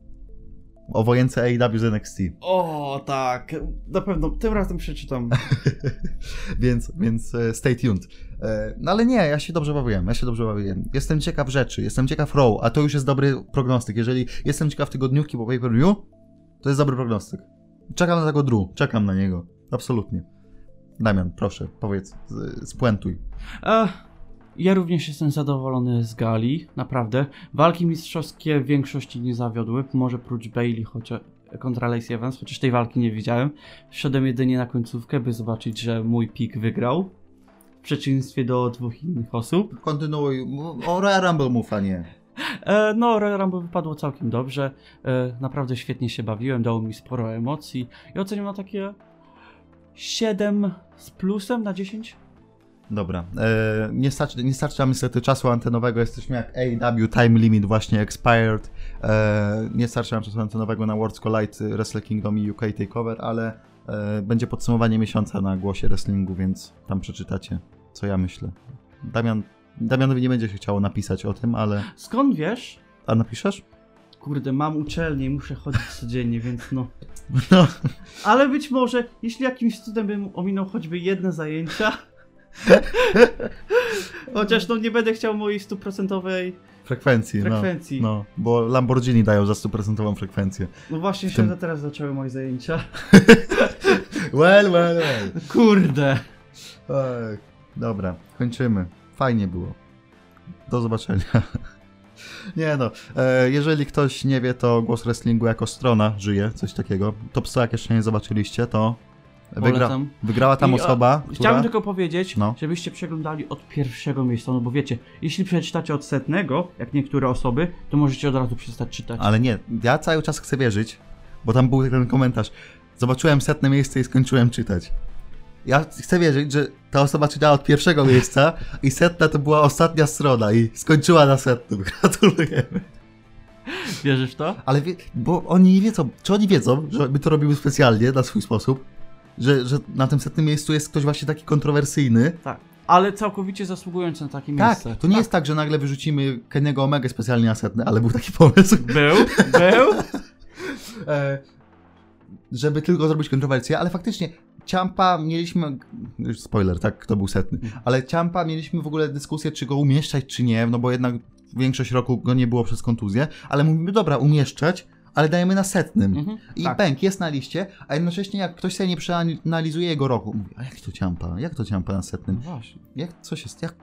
Speaker 1: O wojence AEW z NXT.
Speaker 2: O, tak. Na pewno, tym razem przeczytam.
Speaker 1: więc, więc e, stay tuned. E, No ale nie, ja się dobrze bawiłem, ja się dobrze bawiłem. Jestem ciekaw rzeczy, jestem ciekaw Raw, a to już jest dobry prognostyk. Jeżeli jestem ciekaw tygodniówki po pay-per-view, to jest dobry prognostyk. Czekam na tego Drew, czekam na niego. Absolutnie. Damian, proszę, powiedz, spuentuj.
Speaker 2: E, ja również jestem zadowolony z gali, naprawdę. Walki mistrzowskie w większości nie zawiodły, może prócz Bailey chociaż kontra Lacey Evans, chociaż tej walki nie widziałem. Szedłem jedynie na końcówkę, by zobaczyć, że mój pik wygrał. W przeciwieństwie do dwóch innych osób.
Speaker 1: Kontynuuj, o Royal Rumble mów, a nie.
Speaker 2: E, no, Royal Rumble wypadło całkiem dobrze. E, naprawdę świetnie się bawiłem, dało mi sporo emocji. I oceniam na takie 7 z plusem na 10.
Speaker 1: Dobra. E, nie, starczy, nie starczy nam niestety czasu antenowego. Jesteśmy jak AW Time Limit właśnie expired. E, nie starczy nam czasu antenowego na Worlds Collide, Wrestle Kingdom i UK Takeover, ale e, będzie podsumowanie miesiąca na głosie wrestlingu, więc tam przeczytacie, co ja myślę. Damian, Damianowi nie będzie się chciało napisać o tym, ale...
Speaker 2: Skąd wiesz?
Speaker 1: A napiszesz?
Speaker 2: Kurde, mam uczelnię i muszę chodzić codziennie, więc no.
Speaker 1: No.
Speaker 2: Ale być może, jeśli jakimś cudem bym ominął choćby jedne zajęcia. Chociaż no nie będę chciał mojej stuprocentowej
Speaker 1: Frekwencji,
Speaker 2: frekwencji.
Speaker 1: No, no, bo Lamborghini dają za 100% frekwencję.
Speaker 2: No właśnie się
Speaker 1: tym-
Speaker 2: teraz zaczęły moje zajęcia.
Speaker 1: Well, well, well.
Speaker 2: Kurde.
Speaker 1: Ech, dobra, kończymy. Fajnie było. Do zobaczenia. Nie no, e, jeżeli ktoś nie wie, to Głos Wrestlingu jako strona żyje, coś takiego. Top 100 jak jeszcze nie zobaczyliście, to wygra,
Speaker 2: Polecam.
Speaker 1: wygrała tam
Speaker 2: I,
Speaker 1: osoba, która...
Speaker 2: Chciałbym tylko powiedzieć,
Speaker 1: No.
Speaker 2: żebyście przeglądali od pierwszego miejsca, no bo wiecie, jeśli przeczytacie od setnego, jak niektóre osoby, to możecie od razu przestać czytać.
Speaker 1: Ale nie, ja cały czas chcę wierzyć, bo tam był ten komentarz. Zobaczyłem setne miejsce i skończyłem czytać. Ja chcę wierzyć, że ta osoba czytała od pierwszego miejsca i setna to była ostatnia strona i skończyła na setnym. Gratulujemy.
Speaker 2: Wierzysz w to?
Speaker 1: Ale wie, bo oni nie wiedzą, czy oni wiedzą, że my to robimy specjalnie, na swój sposób, że, że na tym setnym miejscu jest ktoś właśnie taki kontrowersyjny.
Speaker 2: Tak. Ale całkowicie zasługujący na takie
Speaker 1: Tak,
Speaker 2: miejsce.
Speaker 1: to nie jest tak, że nagle wyrzucimy Kennego Omega specjalnie na setny, ale był taki pomysł.
Speaker 2: Był, był.
Speaker 1: e, żeby tylko zrobić kontrowersję, ale faktycznie Ciampa mieliśmy, już spoiler, tak, kto był setny, ale Ciampa mieliśmy w ogóle dyskusję, czy go umieszczać, czy nie, no bo jednak większość roku go nie było przez kontuzję, ale mówimy, dobra, umieszczać, ale dajemy na setnym.
Speaker 2: Mhm,
Speaker 1: I
Speaker 2: tak.
Speaker 1: jest na liście, a jednocześnie jak ktoś sobie nie przeanalizuje jego roku, mówi, a jak to Ciampa, jak to Ciampa na setnym?
Speaker 2: No właśnie.
Speaker 1: Jak, coś jest, jak,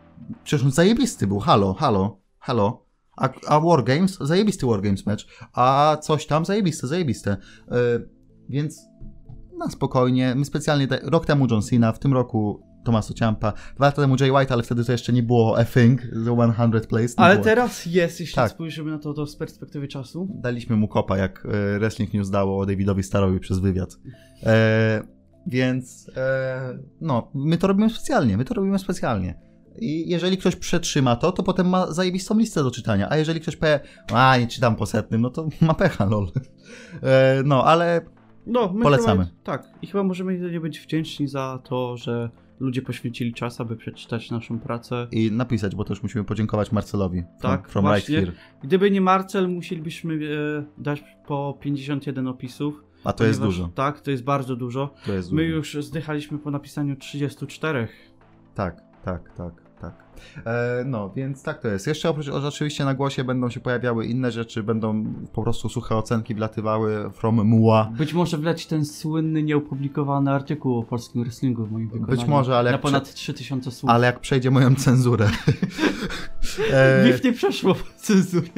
Speaker 1: przecież on zajebisty był, halo, halo, halo. A, a Wargames, zajebisty Wargames mecz, a coś tam, zajebiste, zajebiste. Yy, więc na spokojnie, my specjalnie, rok temu John Cena, w tym roku Tomaso Ciampa, dwa lata temu Jay White, ale wtedy to jeszcze nie było a thing, the 100 place. nie
Speaker 2: Ale
Speaker 1: było.
Speaker 2: teraz jest, jeśli
Speaker 1: Tak.
Speaker 2: spojrzymy na to, to z perspektywy czasu.
Speaker 1: Daliśmy mu kopa, jak e, Wrestling News dało Davidowi Starowi przez wywiad. E, więc, e, no, my to robimy specjalnie, my to robimy specjalnie. I jeżeli ktoś przetrzyma to, to potem ma zajebistą listę do czytania. A jeżeli ktoś powie, a nie czytam po setnym, no to ma pecha, lol. E, no, ale
Speaker 2: No, my
Speaker 1: Polecamy.
Speaker 2: Chyba, tak. I chyba możemy jedynie być wdzięczni za to, że ludzie poświęcili czas, aby przeczytać naszą pracę.
Speaker 1: i napisać, bo też musimy podziękować Marcelowi. From,
Speaker 2: Tak,
Speaker 1: from right
Speaker 2: właśnie.
Speaker 1: here.
Speaker 2: Gdyby nie Marcel, musielibyśmy e, dać po 51 opisów.
Speaker 1: A to jest dużo.
Speaker 2: Tak, to jest bardzo dużo.
Speaker 1: To jest
Speaker 2: My
Speaker 1: dużo.
Speaker 2: już zdychaliśmy po napisaniu 34.
Speaker 1: Tak, tak, tak, tak. E, no, więc tak to jest. Jeszcze oprócz, oczywiście na głosie będą się pojawiały inne rzeczy, będą po prostu suche ocenki wlatywały from MUA.
Speaker 2: Być może wleci ten słynny, nieopublikowany artykuł o polskim wrestlingu w moim wykonaniu.
Speaker 1: może, ale
Speaker 2: Na ponad 3000 słów.
Speaker 1: Ale jak przejdzie moją cenzurę. e,
Speaker 2: Nikt nie przeszło cenzury.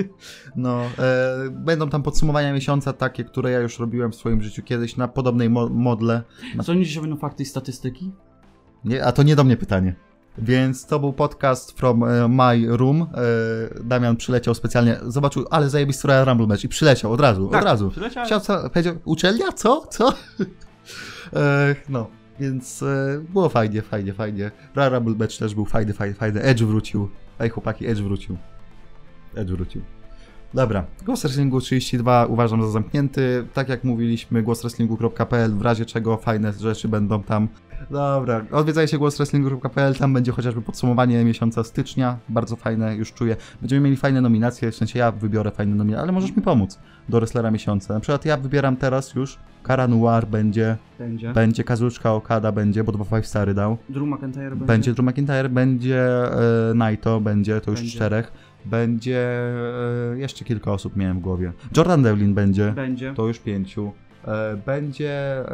Speaker 1: no, e, będą tam podsumowania miesiąca takie, które ja już robiłem w swoim życiu kiedyś na podobnej mo- modle. Na,
Speaker 2: Sądzisz, że będą fakty i statystyki?
Speaker 1: nie, a to nie do mnie pytanie. Więc to był podcast from e, my room. E, Damian przyleciał specjalnie, zobaczył, ale zajebisty Royal Rumble match i przyleciał od razu,
Speaker 2: Tak,
Speaker 1: od razu.
Speaker 2: przyleciałem.
Speaker 1: Chciał, co, powiedział, uczelnia? Co? Co? e, no, więc było fajnie, fajnie, fajnie. Royal Rumble match też był fajny, fajny, fajny. Edge wrócił. Ej chłopaki, Edge wrócił. Edge wrócił. Dobra, Głos Wrestlingu 32 uważam za zamknięty. Tak jak mówiliśmy, głoswrestlingu.pl, w razie czego fajne rzeczy będą tam. Dobra, odwiedzajcie głoswrestlingu.pl, tam będzie chociażby podsumowanie miesiąca stycznia, bardzo fajne, już czuję. Będziemy mieli fajne nominacje, w sensie ja wybiorę fajne nominacje, ale możesz mi pomóc do wrestlera miesiąca. Na przykład ja wybieram teraz już, Kara Noir będzie,
Speaker 2: Będzie.
Speaker 1: będzie Kazuczka Okada będzie, bo 2 5 stary dał.
Speaker 2: Drew McIntyre będzie.
Speaker 1: Będzie Drew McIntyre, będzie e, Naito, będzie, to już
Speaker 2: Będzie.
Speaker 1: czterech. Będzie e, jeszcze kilka osób miałem w głowie. Jordan Devlin będzie,
Speaker 2: Będzie.
Speaker 1: to już pięciu. E, będzie e,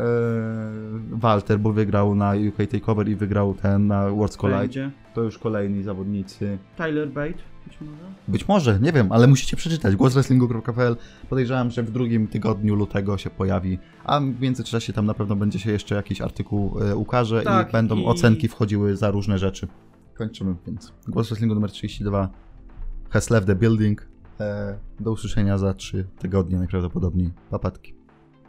Speaker 1: Walter, bo wygrał na UK Takeover i wygrał ten na Worlds Collide.
Speaker 2: Będzie.
Speaker 1: To już kolejni zawodnicy.
Speaker 2: Tyler Bate. Być może.
Speaker 1: Być może, nie wiem, ale musicie przeczytać. Głoswrestlingu.pl. Podejrzewam, że w drugim tygodniu lutego się pojawi, a w międzyczasie tam na pewno będzie się jeszcze jakiś artykuł e, ukaże
Speaker 2: Tak,
Speaker 1: i będą
Speaker 2: i-
Speaker 1: ocenki wchodziły za różne rzeczy. Kończymy więc. Głos Wrestlingu numer 32 has left the building. Do usłyszenia za trzy tygodnie najprawdopodobniej. Papatki.